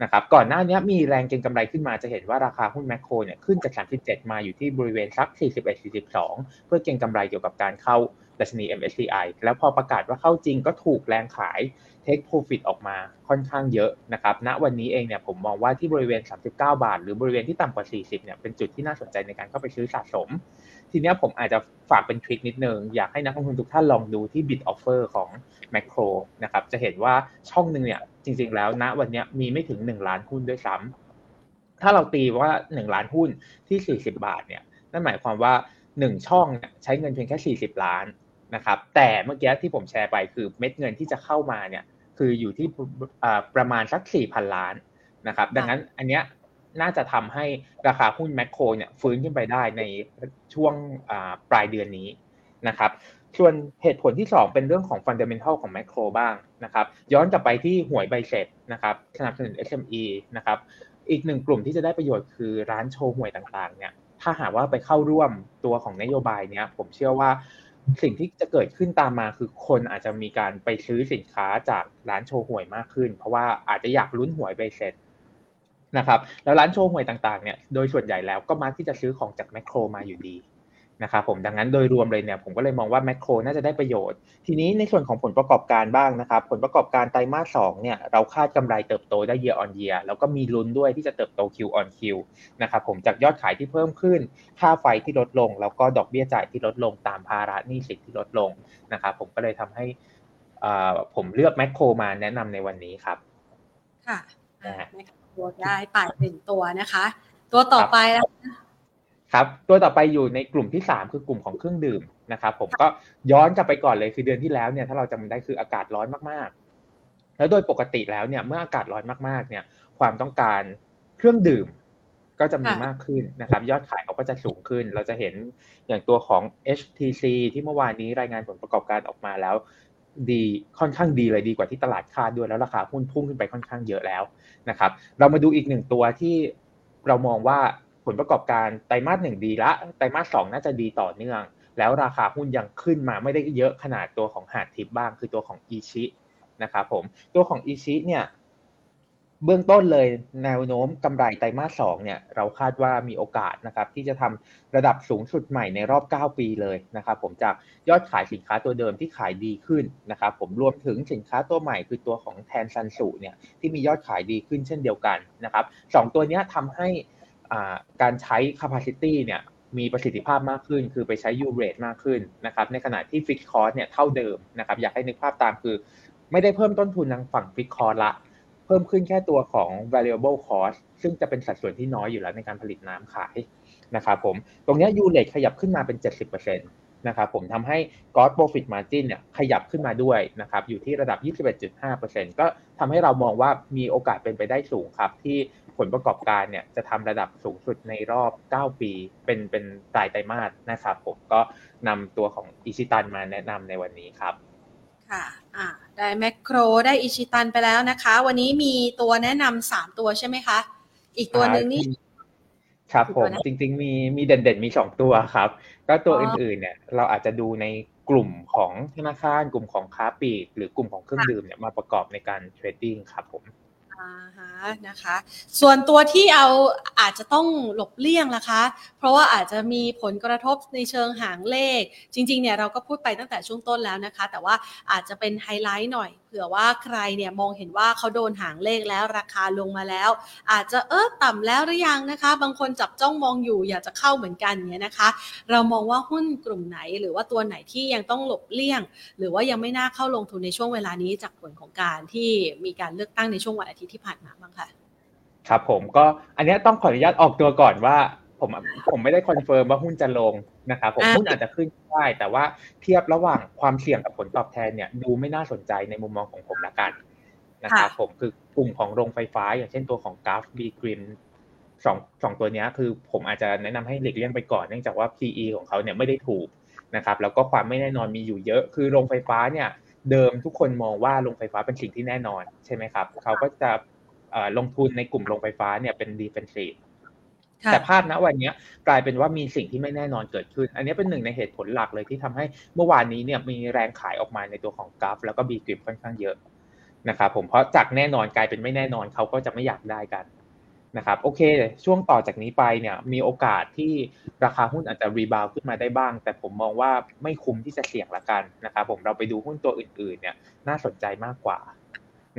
นะครับก่อนหน้านี้มีแรงเก็งกำไรขึ้นมาจะเห็นว่าราคาหุ้นแมคโครเนี่ยขึ้นจาก 37 มาอยู่ที่บริเวณสัก 41-42 เพื่อเก็งกำไรเกี่ยวกับการเข้า ดัชนี MSCI แล้วพอประกาศว่าเข้าจริงก็ถูกแรงขายเทคโปรฟิตออกมาค่อนข้างเยอะนะครับณวันนี้เองเนี่ยผมมองว่าที่บริเวณ 39 บาท หรือบริเวณที่ต่ำกว่า 40เนี่ยเป็นจุดที่น่าสนใจในการเข้าไปซื้อสะสม ทีนี้ผมอาจจะฝากเป็นทริคนิดนึง อยากให้นักลงทุนทุกท่านลองดูที่ bid offer ของ Macro นะครับจะเห็นว่าช่องหนึ่งเนี่ยจริงๆแล้วณวันนี้มีไม่ถึง 1 ล้านหุ้นด้วยซ้ำถ้าเราตีว่า 1 ล้านหุ้นที่ 40 บาทเนี่ยนั่นหมายความว่า 1 ช่องเนี่ยใช้เงินเพียงแค่ 40 ล้าน นะครับ แต่เมื่อกี้ที่ผมแชร์ไปคือเม็ดเงินที่จะเข้ามาเนี่ย คืออยู่ที่ประมาณสักสี่พันล้านนะครับ ดังนั้นอันเนี้ยน่าจะทำให้ราคาหุ้นแมคโครเนี่ยฟื้นขึ้นไปได้ในช่วงปลายเดือนนี้นะครับ ส่วนเหตุผลที่ 2 เป็นเรื่องของฟันเดเมนทัลของแมคโครบ้างนะครับ ย้อนกลับไปที่หวยใบเสร็จนะครับสนับสนุน SME นะครับ อีกหนึ่งกลุ่มที่จะได้ประโยชน์คือร้านโชว์หวยต่างๆเนี่ย ถ้าหากว่าไปเข้าร่วมตัวของนโยบายเนี้ยผมเชื่อว่า สิ่งที่จะเกิดขึ้นตามมาคือคนอาจจะมีการไปซื้อสินค้าจากร้านโชว์หวยมากขึ้น เพราะว่าอาจจะอยากลุ้นหวยไปเสร็จนะครับ แล้วร้านโชว์หวยต่างๆเนี่ยโดยส่วนใหญ่แล้วก็มักที่จะซื้อของจากแมคโครมาอยู่ดี นะครับผมดังนั้นโดยรวมเลยเนี่ยผมก็เลยมองว่าแมคโครน่าจะได้ประโยชน์ ทีนี้ในส่วนของผลประกอบการบ้างนะครับ ผลประกอบการไตรมาสสองเนี่ยเราคาดกำไรเติบโตได้ year on year แล้วก็มีลุ้นด้วยที่จะเติบโต Q on Q นะครับผมจากยอดขายที่เพิ่มขึ้น ค่าไฟที่ลดลง แล้วก็ดอกเบี้ยจ่ายที่ลดลงตามภาระหนี้สินที่ลดลงนะครับผมก็เลยทำให้ผมเลือกแมคโครมาแนะนำในวันนี้ครับ ค่ะแมคโครได้ไปหนึ่งตัวนะคะ ตัวต่อไปนะคะ ครับตัวต่อไปอยู่ในกลุ่มที่ 3 คือกลุ่มของเครื่องดื่มนะครับผมก็ย้อนกลับไปก่อนเลยคือเดือนที่แล้วเนี่ยถ้าเราจำได้คืออากาศร้อนมากๆ แล้วโดยปกติแล้วเนี่ยเมื่ออากาศร้อนมากๆเนี่ยความต้องการเครื่องดื่มก็จะมีมากขึ้นนะครับ ยอดขายเขาก็จะสูงขึ้น เราจะเห็นอย่างตัวของ HTC ที่เมื่อวานนี้รายงานผลประกอบการออกมาแล้ว ดีค่อนข้างดีเลยดีกว่าที่ตลาดคาดด้วยแล้วราคาหุ้นพุ่งขึ้นไปค่อนข้างเยอะแล้วนะครับ เรามาดูอีกหนึ่งตัวที่เรามองว่า ผลประกอบการไตรมาสหนึ่งดีละไตรมาสสองน่าจะดีต่อเนื่อง แล้วราคาหุ้นยังขึ้นมาไม่ได้เยอะขนาดตัวของหาดทิปบ้างคือตัวของอีชินะครับผมตัวของอีชิเนี่ยเบื้องต้นเลยแนวโน้มกำไรไตรมาสสองเนี่ยเราคาดว่ามีโอกาสนะครับที่จะทำระดับสูงสุดใหม่ในรอบ 9 ปีเลยนะครับผมจากยอดขายสินค้าตัวเดิมที่ขายดีขึ้นนะครับผมรวมถึงสินค้าตัวใหม่คือตัวของแทนซันสูเนี่ยที่มียอดขายดีขึ้นเช่นเดียวกันนะครับสองตัวนี้ทำให้ การใช้ capacity เนี่ยมีประสิทธิภาพมากขึ้น คือไปใช้ u rate มากขึ้นนะครับ ในขณะที่ fixed cost เนี่ยเท่าเดิมนะครับ อยากให้นึกภาพตามคือ ไม่ได้เพิ่มต้นทุนทางฝั่ง fixed cost ละ เพิ่มขึ้นแค่ตัวของ variable cost ซึ่งจะเป็นสัดส่วนที่น้อยอยู่แล้วในการผลิตน้ำขายนะครับผม ตรงนี้ u rate ขยับขึ้นมาเป็น 70%นะครับผมทำให้ gross profit margin เนี่ยขยับขึ้นมาด้วยนะครับอยู่ที่ระดับ 21.5%ก็ทำให้เรามองว่ามีโอกาสเป็นไปได้สูงครับ ที่ผลประกอบการเนี่ยจะทำระดับสูงสุดในรอบ 9 ปี เป็นเป็นรายไตรมาสนะครับผมก็นำตัวของอิชิตันมาแนะนำในวันนี้ครับค่ะอ่าได้แมคโครได้อิชิตันไปแล้วนะคะ วันนี้มีตัวแนะนำสามตัวใช่ไหมคะ อีกตัวหนึ่งนี่ครับผมจริงๆมีมีเด่นๆมีสองตัวครับ ก็ตัวอื่นๆเนี่ยเราอาจจะดูในกลุ่มของธนาคารกลุ่มของค้าปลีกหรือกลุ่มของเครื่องดื่มเนี่ยมาประกอบในการเทรดดิ้งครับผมอ่าฮะนะคะ ส่วนตัวที่เอาอาจจะต้องหลบเลี่ยงนะคะ เพราะว่าอาจจะมีผลกระทบในเชิงหางเลข จริงๆเนี่ยเราก็พูดไปตั้งแต่ช่วงต้นแล้วนะคะ แต่ว่าอาจจะเป็นไฮไลท์หน่อยเผื่อว่าใครเนี่ยมองเห็นว่าเขาโดนหางเลขแล้วราคาลงมาแล้ว อาจจะเออต่ำแล้วหรือยังนะคะ บางคนจับจ้องมองอยู่อยากจะเข้าเหมือนกันเนี่ยนะคะ เรามองว่าหุ้นกลุ่มไหนหรือว่าตัวไหนที่ยังต้องหลบเลี่ยง หรือว่ายังไม่น่าเข้าลงทุนในช่วงเวลานี้จากผลของการที่มีการเลือกตั้งในช่วงวันอาทิตย์ที่ผ่านมาบ้างคะครับผมก็อันนี้ต้องขออนุญาตออกตัวก่อนว่า ผมผมไม่ได้ confirm ว่าหุ้นจะลงนะครับผมหุ้นอาจจะขึ้นได้แต่ว่าเทียบระหว่างความเสี่ยงกับผลตอบแทนเนี่ยดูไม่น่าสนใจในมุมมองของผมละกันนะครับผมคือกลุ่มของโรงไฟฟ้า อย่างเช่นตัวของ GULF BGRIM สองสองตัวนี้คือผมอาจจะแนะนำให้หลีกเลี่ยงไปก่อนเนื่องจากว่า PE ของเขาเนี่ยไม่ได้ถูกนะครับแล้วก็ความไม่แน่นอนมีอยู่เยอะ คือโรงไฟฟ้าเนี่ยเดิมทุกคนมองว่าโรงไฟฟ้าเป็นสิ่งที่แน่นอนใช่ไหมครับเขาก็จะลงทุนในกลุ่มโรงไฟฟ้าเนี่ยเป็นดีเฟนซีฟ แต่ภาพณวันนี้กลายเป็นว่ามีสิ่งที่ไม่แน่นอนเกิดขึ้น อันนี้เป็นหนึ่งในเหตุผลหลักเลยที่ทำให้เมื่อวานนี้เนี่ยมีแรงขายออกมาในตัวของกราฟแล้วก็บีกริปค่อนข้างเยอะนะครับผมเพราะจากแน่นอนกลายเป็นไม่แน่นอนเขาก็จะไม่อยากได้กันนะครับโอเค ช่วงต่อจากนี้ไปเนี่ยมีโอกาสที่ราคาหุ้นอาจจะรีบาวขึ้นมาได้บ้าง แต่ผมมองว่าไม่คุ้มที่จะเสี่ยงละกันนะครับผมเราไปดูหุ้นตัวอื่นๆเนี่ยน่าสนใจมากกว่า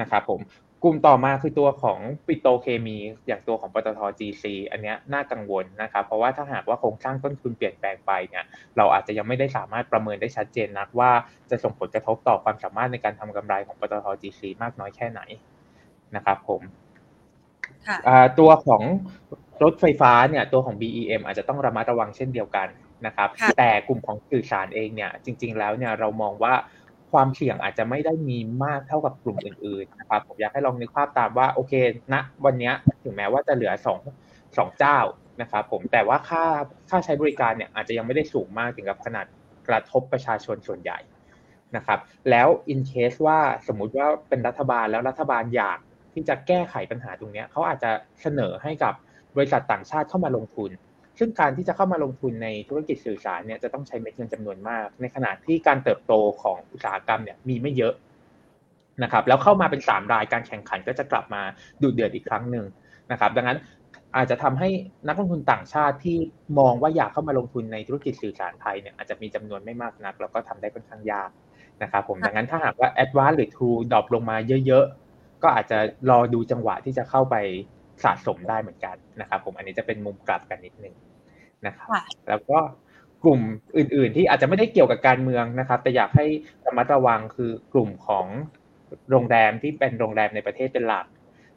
นะครับผม กลุ่มต่อมาคือตัวของปิโตเคมี อย่างตัวของปตท GC อันนี้น่ากังวลนะครับเพราะว่าถ้าหากว่าโครงสร้างต้นทุนเปลี่ยนแปลงไปเนี่ยเราอาจจะยังไม่ได้สามารถประเมินได้ชัดเจนนักว่าจะส่งผลกระทบต่อความสามารถในการทำกำไรของปตท GC มากน้อยแค่ไหนนะครับผมตัวของรถไฟฟ้าเนี่ยตัวของ BEM อาจจะต้องระมัดระวังเช่นเดียวกันนะครับแต่กลุ่มของสื่อสารเองเนี่ยจริง ๆ แล้วเนี่ยเรามองว่า ความเสี่ยงอาจจะไม่ได้มีมากเท่ากับกลุ่มอื่นๆนะครับผมอยากให้ลองนึกภาพตามว่าโอเคณนะวันนี้ถึงแม้ว่าจะเหลือสองสองเจ้านะครับผมแต่ว่าค่าค่าใช้บริการเนี่ยอาจจะยังไม่ได้สูงมากถึงกับขนาดกระทบประชาชนส่วนใหญ่นะครับ แล้วอินเคสว่าสมมุติว่าเป็นรัฐบาลแล้วรัฐบาลอยากที่จะแก้ไขปัญหาตรงนี้เขาอาจจะเสนอให้กับบริษัทต่างชาติเข้ามาลงทุน ซึ่งการที่จะเข้ามาลงทุนในธุรกิจสื่อสารเนี่ยจะต้องใช้เม็ดเงินจำนวนมาก ในขณะที่การเติบโตของอุตสาหกรรมเนี่ยมีไม่เยอะนะครับแล้วเข้ามาเป็น 3 รายการแข่งขันก็จะกลับมาดูเดือดอีกครั้งหนึ่งนะครับ ดังนั้นอาจจะทำให้นักลงทุนต่างชาติที่มองว่าอยากเข้ามาลงทุนในธุรกิจสื่อสารไทยเนี่ยอาจจะมีจำนวนไม่มากนัก แล้วก็ทำได้ค่อนข้างยากนะครับผมดังนั้นถ้าหากว่า a d v a n c e หรือ True ดรอปลงมาเยอะ ๆ ก็อาจจะรอดูจังหวะที่จะเข้าไป สะสมได้เหมือนกันนะครับผมอันนี้จะเป็นมุมกลับกันนิดนึงนะครับแล้วก็กลุ่มอื่น ๆ ที่อาจจะไม่ได้เกี่ยวกับการเมืองนะครับ แต่อยากให้ระมัดระวังคือกลุ่มของโรงแรมที่เป็นโรงแรมในประเทศเป็นหลัก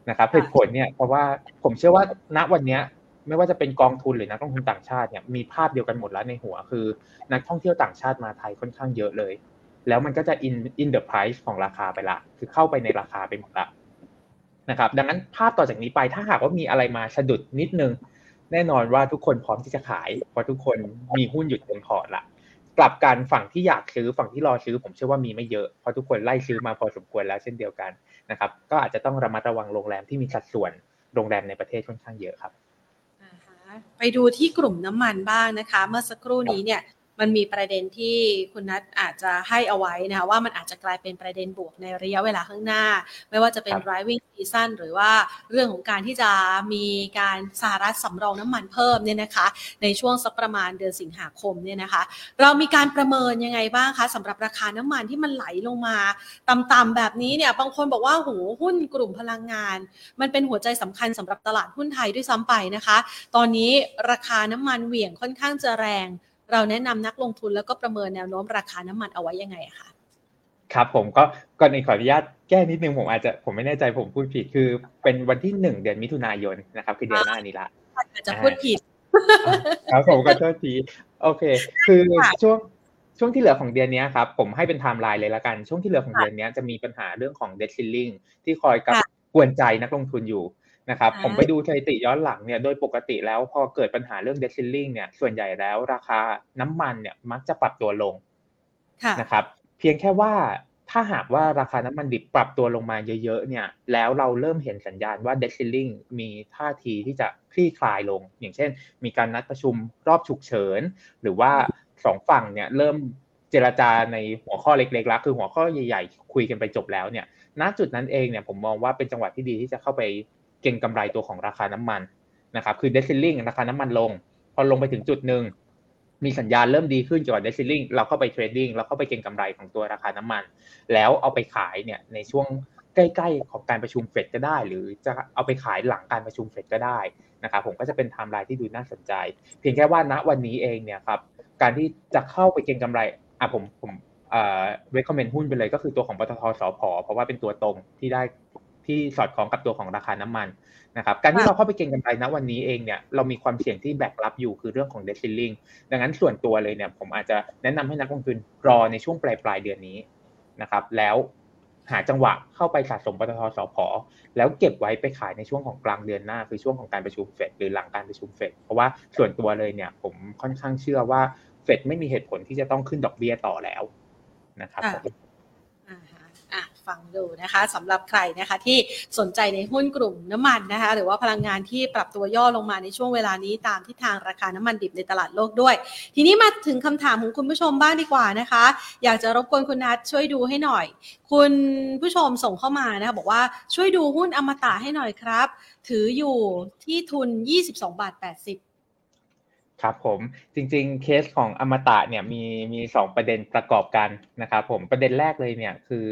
นะครับเหตุผลเนี่ยเพราะว่าผมเชื่อว่าณวันนี้ไม่ว่าจะเป็นกองทุนหรือนักลงทุนต่างชาติเนี่ยมีภาพเดียวกันหมดแล้วในหัวคือ นักท่องเที่ยวต่างชาติมาไทยค่อนข้างเยอะเลย แล้วมันก็จะ in in the price ของราคาไปละ คือเข้าไปในราคาไปหมดละ นะครับดังนั้นภาพต่อจากนี้ไปถ้าหากว่ามีอะไรมาสะดุดนิดนึง แน่นอนว่าทุกคนพร้อมที่จะขาย เพราะทุกคนมีหุ้นหยุดเต็มพอร์ตละกลับกันฝั่งที่อยากซื้อฝั่งที่รอซื้อผมเชื่อว่ามีไม่เยอะเพราะทุกคนไล่ซื้อมาพอสมควรแล้วเช่นเดียวกันนะครับ ก็อาจจะต้องระมัดระวังโรงแรมที่มีสัดส่วนโรงแรมในประเทศค่อนข้างเยอะครับไปดูที่กลุ่มน้ำมันบ้างนะคะ เมื่อสักครู่นี้เนี่ย มันมีประเด็นที่คุณนัทอาจจะให้เอาไว้นะคะว่ามันอาจจะกลายเป็นประเด็นบวกในระยะเวลาข้างหน้า ไม่ว่าจะเป็น driving season หรือว่าเรื่องของการที่จะมีการสหรัฐสำรองน้ำมันเพิ่มเนี่ยนะคะ ในช่วงสักประมาณเดือนสิงหาคมเนี่ยนะคะ เรามีการประเมินยังไงบ้างคะสำหรับราคาน้ำมันที่มันไหลลงมาต่ำๆแบบนี้เนี่ยบางคนบอกว่าโหหุ้นกลุ่มพลังงาน มันเป็นหัวใจสำคัญสำหรับตลาดหุ้นไทยด้วยซ้ำไปนะคะ ตอนนี้ราคาน้ำมันเหวี่ยงค่อนข้างจะแรง เราแนะนำนักลงทุนแล้วก็ประเมินแนวโน้มราคาน้ำมันเอาไว้ยังไงคะครับผมก็ก่อนอื่นขออนุญาตแก้นิดนึงผมอาจจะผมไม่แน่ใจผมพูดผิดคือเป็นวันที่หนึ่งเดือนมิถุนายนนะครับ คือเดือนหน้านี้ละอาจจะพูดผิดครับผมก็โทษทีโอเค คือช่วงช่วงที่เหลือของเดือนนี้ครับผมให้เป็นไทม์ไลน์เลยละกันช่วงที่เหลือของเดือนนี้จะมีปัญหาเรื่องของ debt ceilingที่คอยกับกวนใจนักลงทุนอยู่ นะครับผมไปดูสถิติย้อนหลังเนี่ยโดยปกติแล้วพอเกิดปัญหาเรื่องเดซิลลิงเนี่ยส่วนใหญ่แล้วราคาน้ำมันเนี่ยมักจะปรับตัวลงนะครับเพียงแค่ว่าถ้าหากว่าราคาน้ำมันดิบปรับตัวลงมาเยอะๆเนี่ยแล้วเราเริ่มเห็นสัญญาณว่าเดซิลลิงมีท่าทีที่จะคลี่คลายลง อย่างเช่น มีการนัดประชุมรอบฉุกเฉิน หรือว่าสองฝั่งเนี่ยเริ่มเจรจาในหัวข้อเล็กๆแล้วคือหัวข้อใหญ่ ๆ คุยกันไปจบแล้วเนี่ยณจุดนั้นเองเนี่ยผมมองว่าเป็นจังหวะที่ดีที่จะเข้าไปเก็งกำไรตัวของราคาน้ำมันนะครับคือ debt ceiling ราคาน้ำมันลง พอลงไปถึงจุดหนึ่งมีสัญญาณเริ่มดีขึ้นเกี่ยวกับ debt ceiling เราเข้าไป trading เราเข้าไปเก็งกำไรของตัวราคาน้ำมัน แล้วเอาไปขายเนี่ยในช่วงใกล้ๆของการประชุมเฟดก็ได้ หรือจะเอาไปขายหลังการประชุมเฟดก็ได้นะครับผมก็จะเป็นไทม์ไลน์ที่ดูน่าสนใจ เพียงแค่ว่าณวันนี้เองเนี่ยครับการที่จะเข้าไปเก็งกำไรอะผมผมเอ่อ recommend หุ้นไปเลยก็คือตัวของปตทสพเพราะว่าเป็นตัวตรงที่ได้ ที่สอดคล้องกับตัวของราคาน้ำมันนะครับการที่เราเข้าไปเก็งกำไรณวันนี้เองเนี่ยเรามีความเสี่ยงที่แบกรับอยู่คือเรื่องของเดซิลลิงดังนั้นส่วนตัวเลยเนี่ยผมอาจจะแนะนำให้นักลงทุนรอในช่วงปลายปลายเดือนนี้นะครับ แล้วหาจังหวะเข้าไปสะสมปตทสพแล้วเก็บไว้ไปขายในช่วงของกลางเดือนหน้า คือช่วงของการประชุมเฟดหรือหลังการประชุมเฟดเพราะว่าส่วนตัวเลยเนี่ยผมค่อนข้างเชื่อว่าเฟดไม่มีเหตุผลที่จะต้องขึ้นดอกเบี้ยต่อแล้วนะครับ ฟังดูนะคะสำหรับใครนะคะที่สนใจในหุ้นกลุ่มน้ำมันนะคะหรือว่าพลังงานที่ปรับตัวย่อลงมาในช่วงเวลานี้ตามทิศทางราคาน้ำมันดิบในตลาดโลกด้วย ทีนี้มาถึงคำถามของคุณผู้ชมบ้างดีกว่านะคะ อยากจะรบกวนคุณนัทช่วยดูให้หน่อย คุณผู้ชมส่งเข้ามานะคะบอกว่าช่วยดูหุ้นอมตะให้หน่อยครับ ถืออยู่ที่ทุน 22บาท80ครับผมจริงๆเคสของอมตะเนี่ยมีมีสองประเด็นประกอบกันนะครับผมประเด็นแรกเลยเนี่ยคือ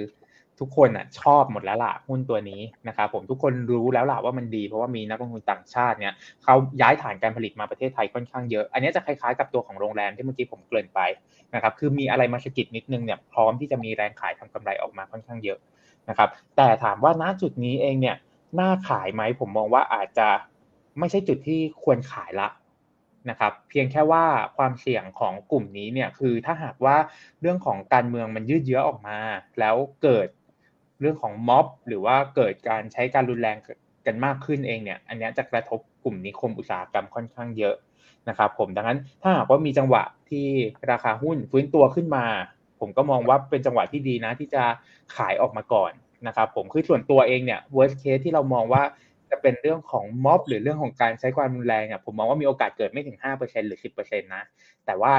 ทุกคนอะชอบหมดแล้วล่ะหุ้นตัวนี้นะครับผมทุกคนรู้แล้วล่ะว่ามันดี เพราะว่ามีนักลงทุนต่างชาติเนี่ยเขาย้ายฐานการผลิตมาประเทศไทยค่อนข้างเยอะ อันนี้จะคล้ายๆกับตัวของโรงแรมที่เมื่อกี้ผมเกริ่นไปนะครับคือมีอะไรมาสกิดนิดนึงเนี่ยพร้อมที่จะมีแรงขายทำกำไรออกมาค่อนข้างเยอะนะครับแต่ถามว่าณจุดนี้เองเนี่ยน่าขายไหมผมมองว่าอาจจะไม่ใช่จุดที่ควรขายละนะครับเพียงแค่ว่าความเสี่ยงของกลุ่มนี้เนี่ยคือถ้าหากว่าเรื่องของการเมืองมันยืดเยื้อออกมา แล้วเกิด เรื่องของม็อบ หรือว่าเกิดการใช้การรุนแรงกันมากขึ้นเองเนี่ย อันนี้จะกระทบกลุ่มนิคมอุตสาหกรรมค่อนข้างเยอะนะครับผมดังนั้นถ้าหากว่ามีจังหวะที่ราคาหุ้นฟื้นตัวขึ้นมา ผมก็มองว่าเป็นจังหวะที่ดีนะ ที่จะขายออกมาก่อนนะครับผมคือส่วนตัวเองเนี่ย worst case ที่เรามองว่าจะเป็นเรื่องของม็อบหรือเรื่องของการใช้ความรุนแรงอะผมมองว่ามีโอกาสเกิดไม่ถึง5%หรือ 10%นะ แต่ว่า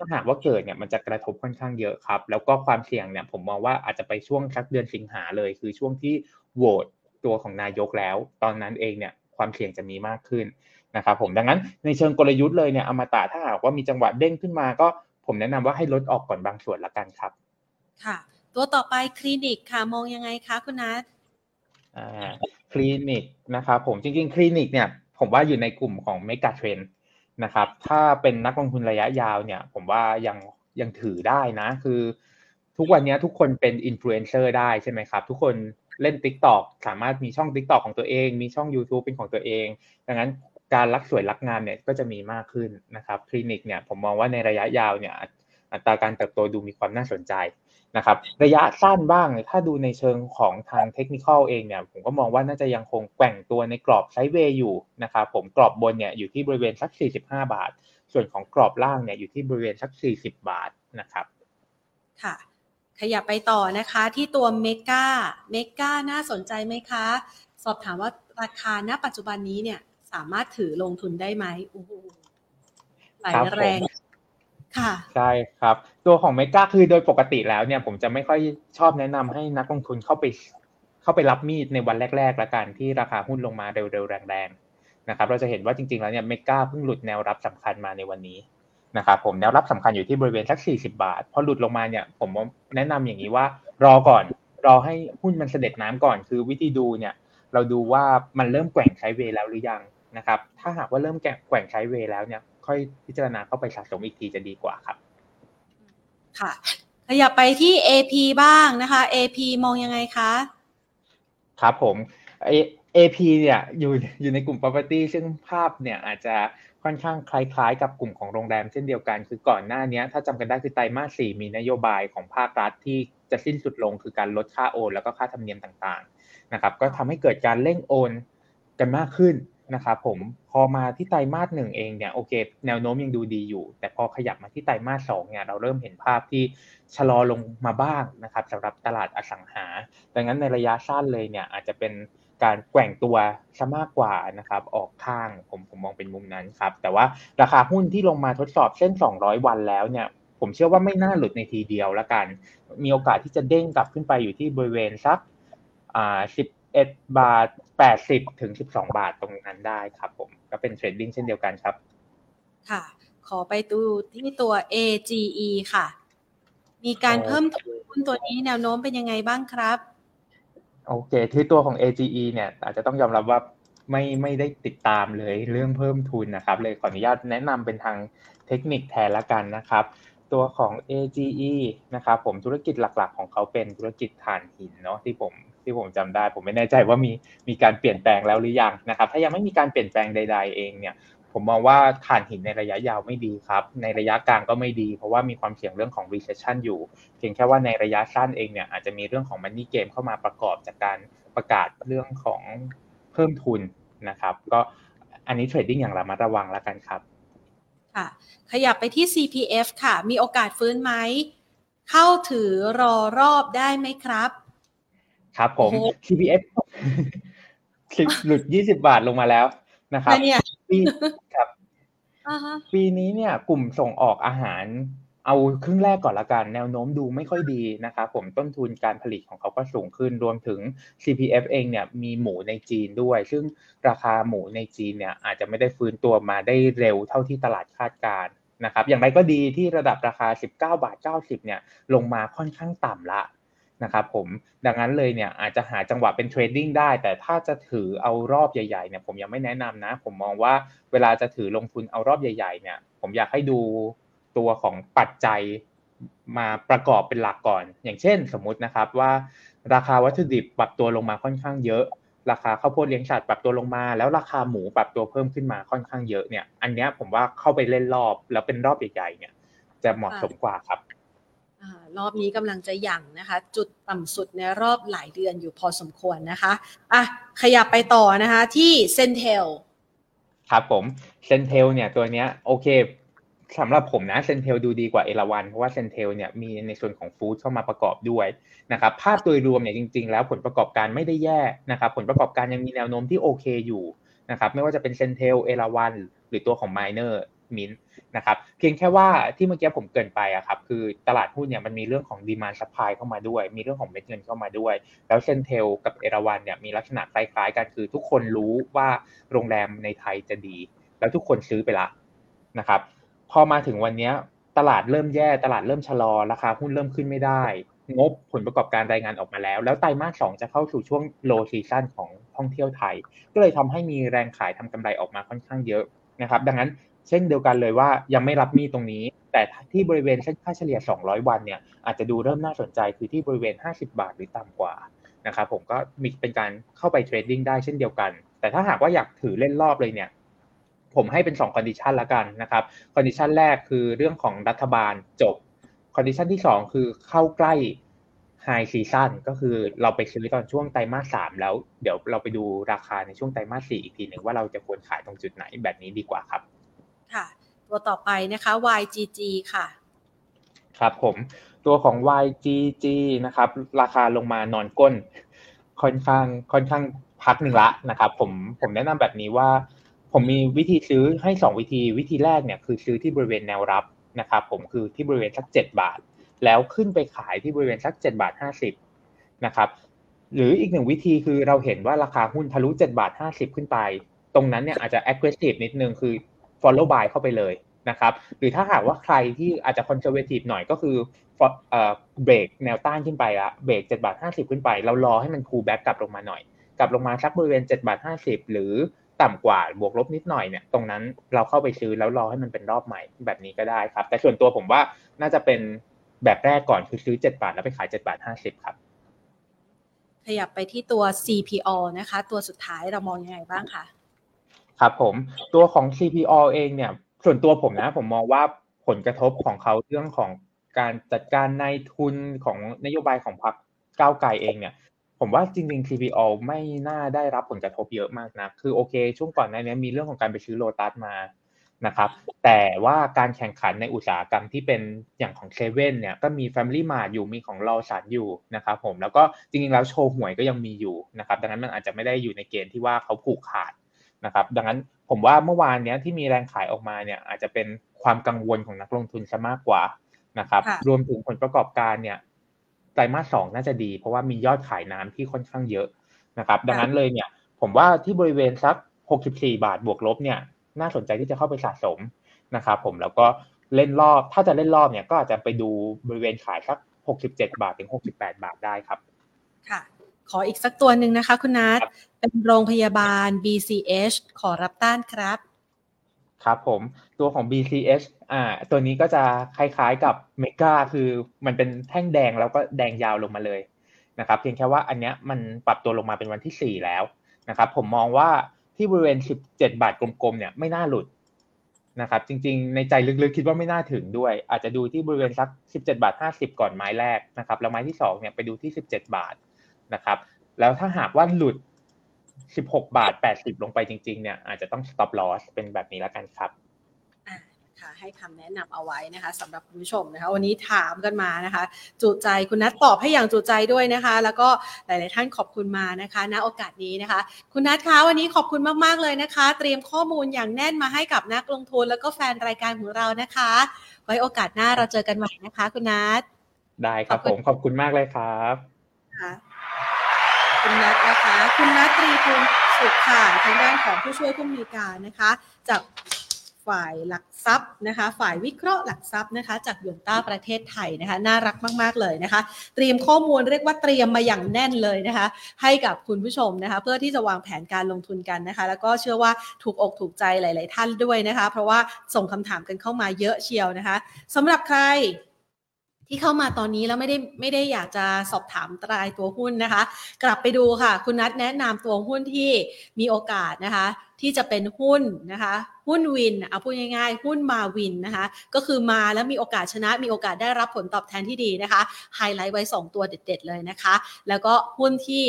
ถ้าหากว่าเกิดเนี่ยมันจะกระทบค่อนข้างเยอะครับ แล้วก็ความเสี่ยงเนี่ยผมมองว่าอาจจะไปช่วงสักเดือนสิงหาเลย คือช่วงที่โหวตตัวของนายกแล้ว ตอนนั้นเองเนี่ยคความเสี่ยงจะมีมากขึ้นนะครับผมดังนั้นในเชิงกลยุทธ์เลยเนี่ยอมตะถ้าหากว่ามีจังหวะเด้งขึ้นมาก็ผมแนะนำว่าให้ลดออกก่อนบางส่วนละกันครับ ค่ะ ตัวต่อไป KLINIQ ค่ะมองยังไงคะคุณนัทอ่า KLINIQ นะครับผมจริงๆ KLINIQ เนี่ยผมว่าอยู่ในกลุ่มของ megatrend นะครับ ถ้าเป็นนักลงทุนระยะยาวเนี่ย ผมว่ายังยังถือได้นะ คือ ทุกวันนี้ทุกคนเป็นอินฟลูเอนเซอร์ได้ใช่ไหมครับ ทุกคนเล่น TikTok สามารถมีช่อง TikTok ของตัวเอง มีช่อง YouTube เป็นของตัวเอง ดังนั้นการรักสวยรักงามเนี่ยก็จะมีมากขึ้นนะครับ KLINIQ เนี่ยผมมองว่าในระยะยาวเนี่ยอัตราการเติบโตดูมีความน่าสนใจ นะครับระยะสั้นบ้างถ้าดูในเชิงของทางเทคนิคเองเนี่ยผมก็มองว่าน่าจะยังคงแกว่งตัวในกรอบ sideway อยู่นะครับผมกรอบบนเนี่ยอยู่ที่บริเวณสัก 45 บาท ส่วนของกรอบล่างเนี่ยอยู่ที่บริเวณสัก 40 บาทนะครับค่ะขยับไปต่อนะคะที่ตัว MEGA MEGA น่าสนใจไหมคะ สอบถามว่าราคาณปัจจุบันนี้เนี่ยสามารถถือลงทุนได้ไหมโอ้โหไหลแรง ค่ะใช่ครับ ตัวของเมกาคือโดยปกติแล้วเนี่ย ผมจะไม่ค่อยชอบแนะนำให้นักลงทุนเข้าไป เข้าไปรับมีดในวันแรกๆละกันที่ราคาหุ้นลงมาเร็วๆแรงๆนะครับ เราจะเห็นว่าจริงๆแล้วเนี่ยเมกาเพิ่งหลุดแนวรับสำคัญมาในวันนี้นะครับผมแนวรับสำคัญอยู่ที่บริเวณสัก 40 บาท พอหลุดลงมาเนี่ย ผมแนะนำอย่างนี้ว่ารอก่อน รอให้หุ้นมันเสด็จน้ำก่อน คือวิธีดูเนี่ย เราดูว่ามันเริ่มแกว่งไซเวย์แล้วหรือยังนะครับ ถ้าหากว่าเริ่มแกว่งไซเวย์แล้วเนี่ย ค่อยพิจารณาเข้าไปสะสมอีกทีจะดีกว่าครับ ค่ะขยับไปที่ AP บ้างนะคะ AP มองยังไงคะ ครับผม AP เนี่ยอยู่อยู่ในกลุ่ม property ซึ่งภาพเนี่ยอาจจะค่อนข้างคล้ายๆ กับกลุ่มของโรงแรมเช่นเดียวกัน คือก่อนหน้านี้ถ้าจำกันได้คือไตรมาสสี่มีนโยบายของภาครัฐที่จะสิ้นสุดลงคือการลดค่าโอน แล้วก็ค่าธรรมเนียมต่างๆนะครับ ก็ทำให้เกิดการเร่งโอนกันมากขึ้น นะครับผมพอมาที่ไตรมาสหนึ่งเองเนี่ยโอเค แนวโน้มยังดูดีอยู่ แต่พอขยับมาที่ไตรมาสสองเนี่ยเราเริ่มเห็นภาพที่ชะลอลงมาบ้างนะครับสำหรับตลาดอสังหา ดังนั้นในระยะสั้นเลยเนี่ยอาจจะเป็นการแกว่งตัวซะมากกว่านะครับออกข้างผมผมมองเป็นมุมนั้นครับแต่ว่าราคาหุ้นที่ลงมาทดสอบเส้น 200 วันแล้วเนี่ยผมเชื่อว่าไม่น่าหลุดในทีเดียวล้วกัน มีโอกาสที่จะเด้งกลับขึ้นไปอยู่ที่บริเวณสักอ่า 11 บาท 80 ถึง 12 บาทตรงนั้นได้ครับผม ก็เป็นเทรดดิ้งเช่นเดียวกันครับ ค่ะ ขอไปดูที่ตัว AGE ค่ะ มีการเพิ่มทุนหุ้นตัวนี้แนวโน้มเป็นยังไงบ้างครับ โอเค ที่ตัวของ AGE เนี่ย อาจจะต้องยอมรับว่าไม่ไม่ได้ติดตามเลยเรื่องเพิ่มทุนนะครับ เลยขออนุญาตแนะนำเป็นทางเทคนิคแทนละกันนะครับตัวของ AGE นะครับผมธุรกิจหลักๆ ของเขาเป็นธุรกิจถ่านหินเนาะที่ผม ที่ผมจำได้ ผมไม่แน่ใจว่ามีมีการเปลี่ยนแปลงแล้วหรือยังนะครับ ถ้ายังไม่มีการเปลี่ยนแปลงใด ๆ เองเนี่ยผมมองว่าถ่านหินในระยะยาวไม่ดีครับ ในระยะกลางก็ไม่ดี เพราะว่ามีความเสี่ยงเรื่องของ recession อยู่ เพียงแค่ว่าในระยะสั้นเองเนี่ยอาจจะมีเรื่องของ money game เข้ามาประกอบจากการประกาศเรื่องของเพิ่มทุนนะครับ ก็อันนี้เทรดดิ้งอย่างระมัดระวังแล้วกันครับ ค่ะ ขยับไปที่ CPF ค่ะ มีโอกาสฟื้นไหม เข้าถือรอรอบได้ไหมครับ ครับผม CPF หลุด 20 บาทลงมาแล้วนะครับปีครับปีนี้เนี่ยกลุ่มส่งออกอาหาร เอาครึ่งแรกก่อนละกัน แนวโน้มดูไม่ค่อยดีนะครับผมต้นทุนการผลิตของเขาก็สูงขึ้นรวมถึง CPF เองเนี่ยมีหมูในจีนด้วย ซึ่งราคาหมูในจีนเนี่ยอาจจะไม่ได้ฟื้นตัวมาได้เร็วเท่าที่ตลาดคาดการนะครับอย่างไรก็ดีที่ระดับราคา 19 บาท 90 เนี่ยลงมาค่อนข้างต่ำละ นะครับผมดังนั้นเลยเนี่ยอาจจะหาจังหวะเป็นเทรดดิ้งได้ แต่ถ้าจะถือเอารอบใหญ่ๆเนี่ยผมยังไม่แนะนำนะ ผมมองว่าเวลาจะถือลงทุนเอารอบใหญ่ๆเนี่ยผมอยากให้ดูตัวของปัจจัยมาประกอบเป็นหลักก่อน อย่างเช่นสมมุตินะครับว่าราคาวัตถุดิบปรับตัวลงมาค่อนข้างเยอะ ราคาข้าวโพดเลี้ยงสัตว์ปรับตัวลงมา แล้วราคาหมูปรับตัวเพิ่มขึ้นมาค่อนข้างเยอะเนี่ย อันนี้ผมว่าเข้าไปเล่นรอบแล้วเป็นรอบใหญ่ๆเนี่ยจะเหมาะสมกว่าครับ รอบนี้กำลังจะหยั่งนะคะ จุดต่ำสุดในรอบหลายเดือนอยู่พอสมควรนะคะอะขยับไปต่อนะคะที่ CENTELครับผม CENTEL เนี่ยตัวเนี้ยโอเคสำหรับผมนะ CENTEL ดูดีกว่าเอราวัณเพราะว่า CENTEL เนี่ยมีในส่วนของ food เข้ามาประกอบด้วยนะครับภาพโดยรวมเนี่ยจริง ๆ แล้วผลประกอบการไม่ได้แย่นะครับผลประกอบการยังมีแนวโน้มที่โอเคอยู่นะครับไม่ว่าจะเป็น CENTEL เอราวัณหรือตัวของไมเนอร์ มินนะครับเพียงแค่ว่าที่เมื่อกี้ผมเกริ่นไปอะครับคือตลาดหุ้นเนี่ยมันมีเรื่องของ demand supply เข้ามาด้วย มีเรื่องของเม็ดเงินเข้ามาด้วย แล้ว CENTEL กับเอราวัณเนี่ยมีลักษณะคล้ายๆกันคือทุกคนรู้ว่าโรงแรมในไทยจะดี แล้วทุกคนซื้อไปละนะครับพอมาถึงวันนี้ตลาดเริ่มแย่ตลาดเริ่มชะลอราคาหุ้นเริ่มขึ้นไม่ได้ งบผลประกอบการรายงานออกมาแล้ว แล้วไตรมาสสองจะเข้าสู่ช่วงโลซีซันของท่องเที่ยวไทย ก็เลยทำให้มีแรงขายทำกำไรออกมาค่อนข้างเยอะนะครับ ดังนั้น เช่นเดียวกันเลยว่ายังไม่รับมีตรงนี้ แต่ที่บริเวณเส้นค่าเฉลี่ย 200 วันเนี่ยอาจจะดูเริ่มน่าสนใจคือที่บริเวณ 50 บาทหรือต่ำกว่านะครับผมก็มีเป็นการเข้าไป trading ได้เช่นเดียวกัน แต่ถ้าหากว่าอยากถือเล่นรอบเลยเนี่ยผมให้เป็น2 condition ละกันนะครับ condition แรกคือเรื่องของรัฐบาลจบ condition ที่ 2 คือเข้าใกล้ high season ก็คือเราไปซื้อตอนช่วงไตรมาสสามแล้วเดี๋ยวเราไปดูราคาในช่วงไตรมาสสี่อีกทีหนึ่งว่าเราจะควรขายตรงจุดไหนแบบนี้ดีกว่าครับ ค่ะ ตัวต่อไปนะคะ YGG ค่ะ ครับผม ตัวของ YGG นะครับ ราคาลงมานอนก้น ค่อนข้างค่อนข้างพักหนึ่งละนะครับผมผมแนะนำแบบนี้ว่า ผมมีวิธีซื้อให้สองวิธี วิธีแรกเนี่ยคือซื้อที่บริเวณแนวรับนะครับผมคือที่บริเวณสักเจ็ดบาท แล้วขึ้นไปขายที่บริเวณสักเจ็ดบาทห้าสิบนะครับหรืออีกหนึ่งวิธีคือเราเห็นว่าราคาหุ้นทะลุเจ็ดบาทห้าสิบขึ้นไป ตรงนั้นเนี่ยอาจจะ aggressive นิดนึงคือ follow buy เข้าไปเลยนะครับหรือถ้าหากว่าใครที่อาจจะ conservative หน่อยก็คือเบรกแนวต้านขึ้นไปละเบรกเจ็ดบาทห้าสิบขึ้นไป เรารอให้มัน pull back กลับลงมาหน่อย กลับลงมาสักบริเวณเจ็ดบาทห้าสิบหรือต่ำกว่าบวกลบนิดหน่อยเนี่ยตรงนั้นเราเข้าไปซื้อแล้วรอให้มันเป็นรอบใหม่แบบนี้ก็ได้ครับ แต่ส่วนตัวผมว่าน่าจะเป็นแบบแรกก่อนคือซื้อเจ็ดบาท แล้วไปขายเจ็ดบาทห้าสิบครับ ขยับไปที่ตัว CPO นะคะ ตัวสุดท้ายเรามองยังไงบ้างคะ ครับผมตัวของ CPO เองเนี่ย ส่วนตัวผมนะ ผมมองว่าผลกระทบของเขาเรื่องของการจัดการในทุนของนโยบายของพรรคก้าวไกลเองเนี่ย ผมว่าจริงๆ CPO ไม่น่าได้รับผลกระทบเยอะมากนะ คือโอเค ช่วงก่อนหน้านี้มีเรื่องของการไปซื้อโลตัสมานะครับ แต่ว่าการแข่งขันในอุตสาหกรรมที่เป็นอย่างของเซเว่นเนี่ย ก็มี Family Mart อยู่มีของรอสันอยู่นะครับผมแล้วก็จริงๆแล้วโชว์หวยก็ยังมีอยู่นะครับ ดังนั้นมันอาจจะไม่ได้อยู่ในเกณฑ์ที่ว่าเขาผูกขาด นะครับดังนั้นผมว่าเมื่อวานนี้ที่มีแรงขายออกมาเนี่ยอาจจะเป็นความกังวลของนักลงทุนซะมากกว่านะครับรวมถึงผลประกอบการเนี่ยไตรมาสสองน่าจะดี เพราะว่ามียอดขายน้ำที่ค่อนข้างเยอะนะครับดังนั้นเลยเนี่ยผมว่าที่บริเวณสัก 64 บาทบวกลบเนี่ยน่าสนใจที่จะเข้าไปสะสมนะครับผมแล้วก็เล่นรอบถ้าจะเล่นรอบเนี่ยก็อาจจะไปดูบริเวณขายสัก 67 บาทถึง 68 บาทได้ครับ ค่ะ ขออีกสักตัวหนึ่งนะคะ คุณนัทเป็นโรงพยาบาล BCH ขอรับต้านครับ ครับผมตัวของ BCH อ่า ตัวนี้ก็จะคล้ายๆกับเมกาคือมันเป็นแท่งแดงแล้วก็แดงยาวลงมาเลยนะครับ เพียงแค่ว่าอันเนี้ยมันปรับตัวลงมาเป็นวันที่ 4 แล้วนะครับ ผมมองว่าที่บริเวณ 17 บาทกลมๆเนี่ยไม่น่าหลุดนะครับจริงๆ ในใจลึกๆ คิดว่าไม่น่าถึงด้วย อาจจะดูที่บริเวณสัก 17 บาท 50 ก่อนไม้แรกนะครับแล้วไม้ที่2เนี่ยไปดูที่ 17 บาท นะครับ แล้วถ้าหากว่าหลุด 16 บาท 80 ลงไปจริง ๆ เนี่ยอาจจะต้อง stop loss เป็นแบบนี้แล้วกันครับค่ะให้คำแนะนำเอาไว้นะคะสำหรับคุณผู้ชมนะคะวันนี้ถามกันมานะคะ จุใจคุณนัทตอบให้อย่างจุใจด้วยนะคะ แล้วก็หลาย ๆ ท่านขอบคุณมานะคะณโอกาสนี้นะคะ คุณนัทคะวันนี้ขอบคุณมาก ๆ เลยนะคะ เตรียมข้อมูลอย่างแน่นมาให้กับนักลงทุน แล้วก็แฟนรายการของเรานะคะ ไว้โอกาสหน้าเราเจอกันใหม่นะคะ คุณนัทได้ครับผมขอบคุณมากเลยครับ คุณนัทนะคะ คุณนัทตรีภูมิสุขค่ะทางด้านของผู้ช่วยผู้มีการนะคะ จากฝ่ายหลักทรัพย์นะคะ ฝ่ายวิเคราะห์หลักทรัพย์นะคะ จากยนต้าประเทศไทยนะคะ น่ารักมาก ๆ เลยนะคะ เตรียมข้อมูลเรียกว่าเตรียมมาอย่างแน่นเลยนะคะ ให้กับคุณผู้ชมนะคะ เพื่อที่จะวางแผนการลงทุนกันนะคะ แล้วก็เชื่อว่าถูกอกถูกใจหลาย ๆ ท่านด้วยนะคะ เพราะว่าส่งคำถามกันเข้ามาเยอะเชียวนะคะสำหรับใคร ที่เข้ามาตอนนี้แล้วไม่ได้ไม่ได้อยากจะสอบถามตรายตัวหุ้นนะคะ กลับไปดูค่ะ คุณนัทแนะนำตัวหุ้นที่มีโอกาสนะคะ ที่จะเป็นหุ้นนะคะ หุ้นวินเอาพูดง่ายๆ หุ้นมาวินนะคะ ก็คือมาแล้วมีโอกาสชนะมีโอกาสได้รับผลตอบแทนที่ดีนะคะไฮไลท์ไว้ 2 ตัวเด็ด ๆ เลยนะคะ แล้วก็หุ้นที่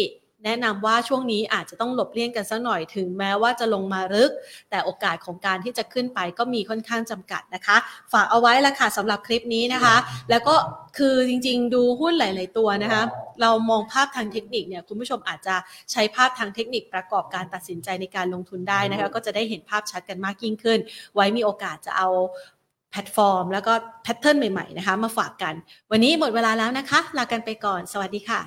แนะนำว่าช่วงนี้อาจจะต้องหลบเลี่ยงกันสักหน่อยถึงแม้ว่าจะลงมาลึก แต่โอกาสของการที่จะขึ้นไปก็มีค่อนข้างจำกัดนะคะ ฝากเอาไว้ละค่ะสำหรับคลิปนี้นะคะ แล้วก็คือจริงๆ ดูหุ้นหลาย ๆ ตัวนะคะ เรามองภาพทางเทคนิคเนี่ยคุณผู้ชมอาจจะใช้ภาพทางเทคนิคประกอบการตัดสินใจในการลงทุนได้นะคะ ก็จะได้เห็นภาพชัดกันมากยิ่งขึ้น ไว้มีโอกาสจะเอาแพลตฟอร์ม แล้วก็ pattern ใหม่ ๆ นะคะ มาฝากกัน วันนี้หมดเวลาแล้วนะคะ ลากันไปก่อน สวัสดีค่ะ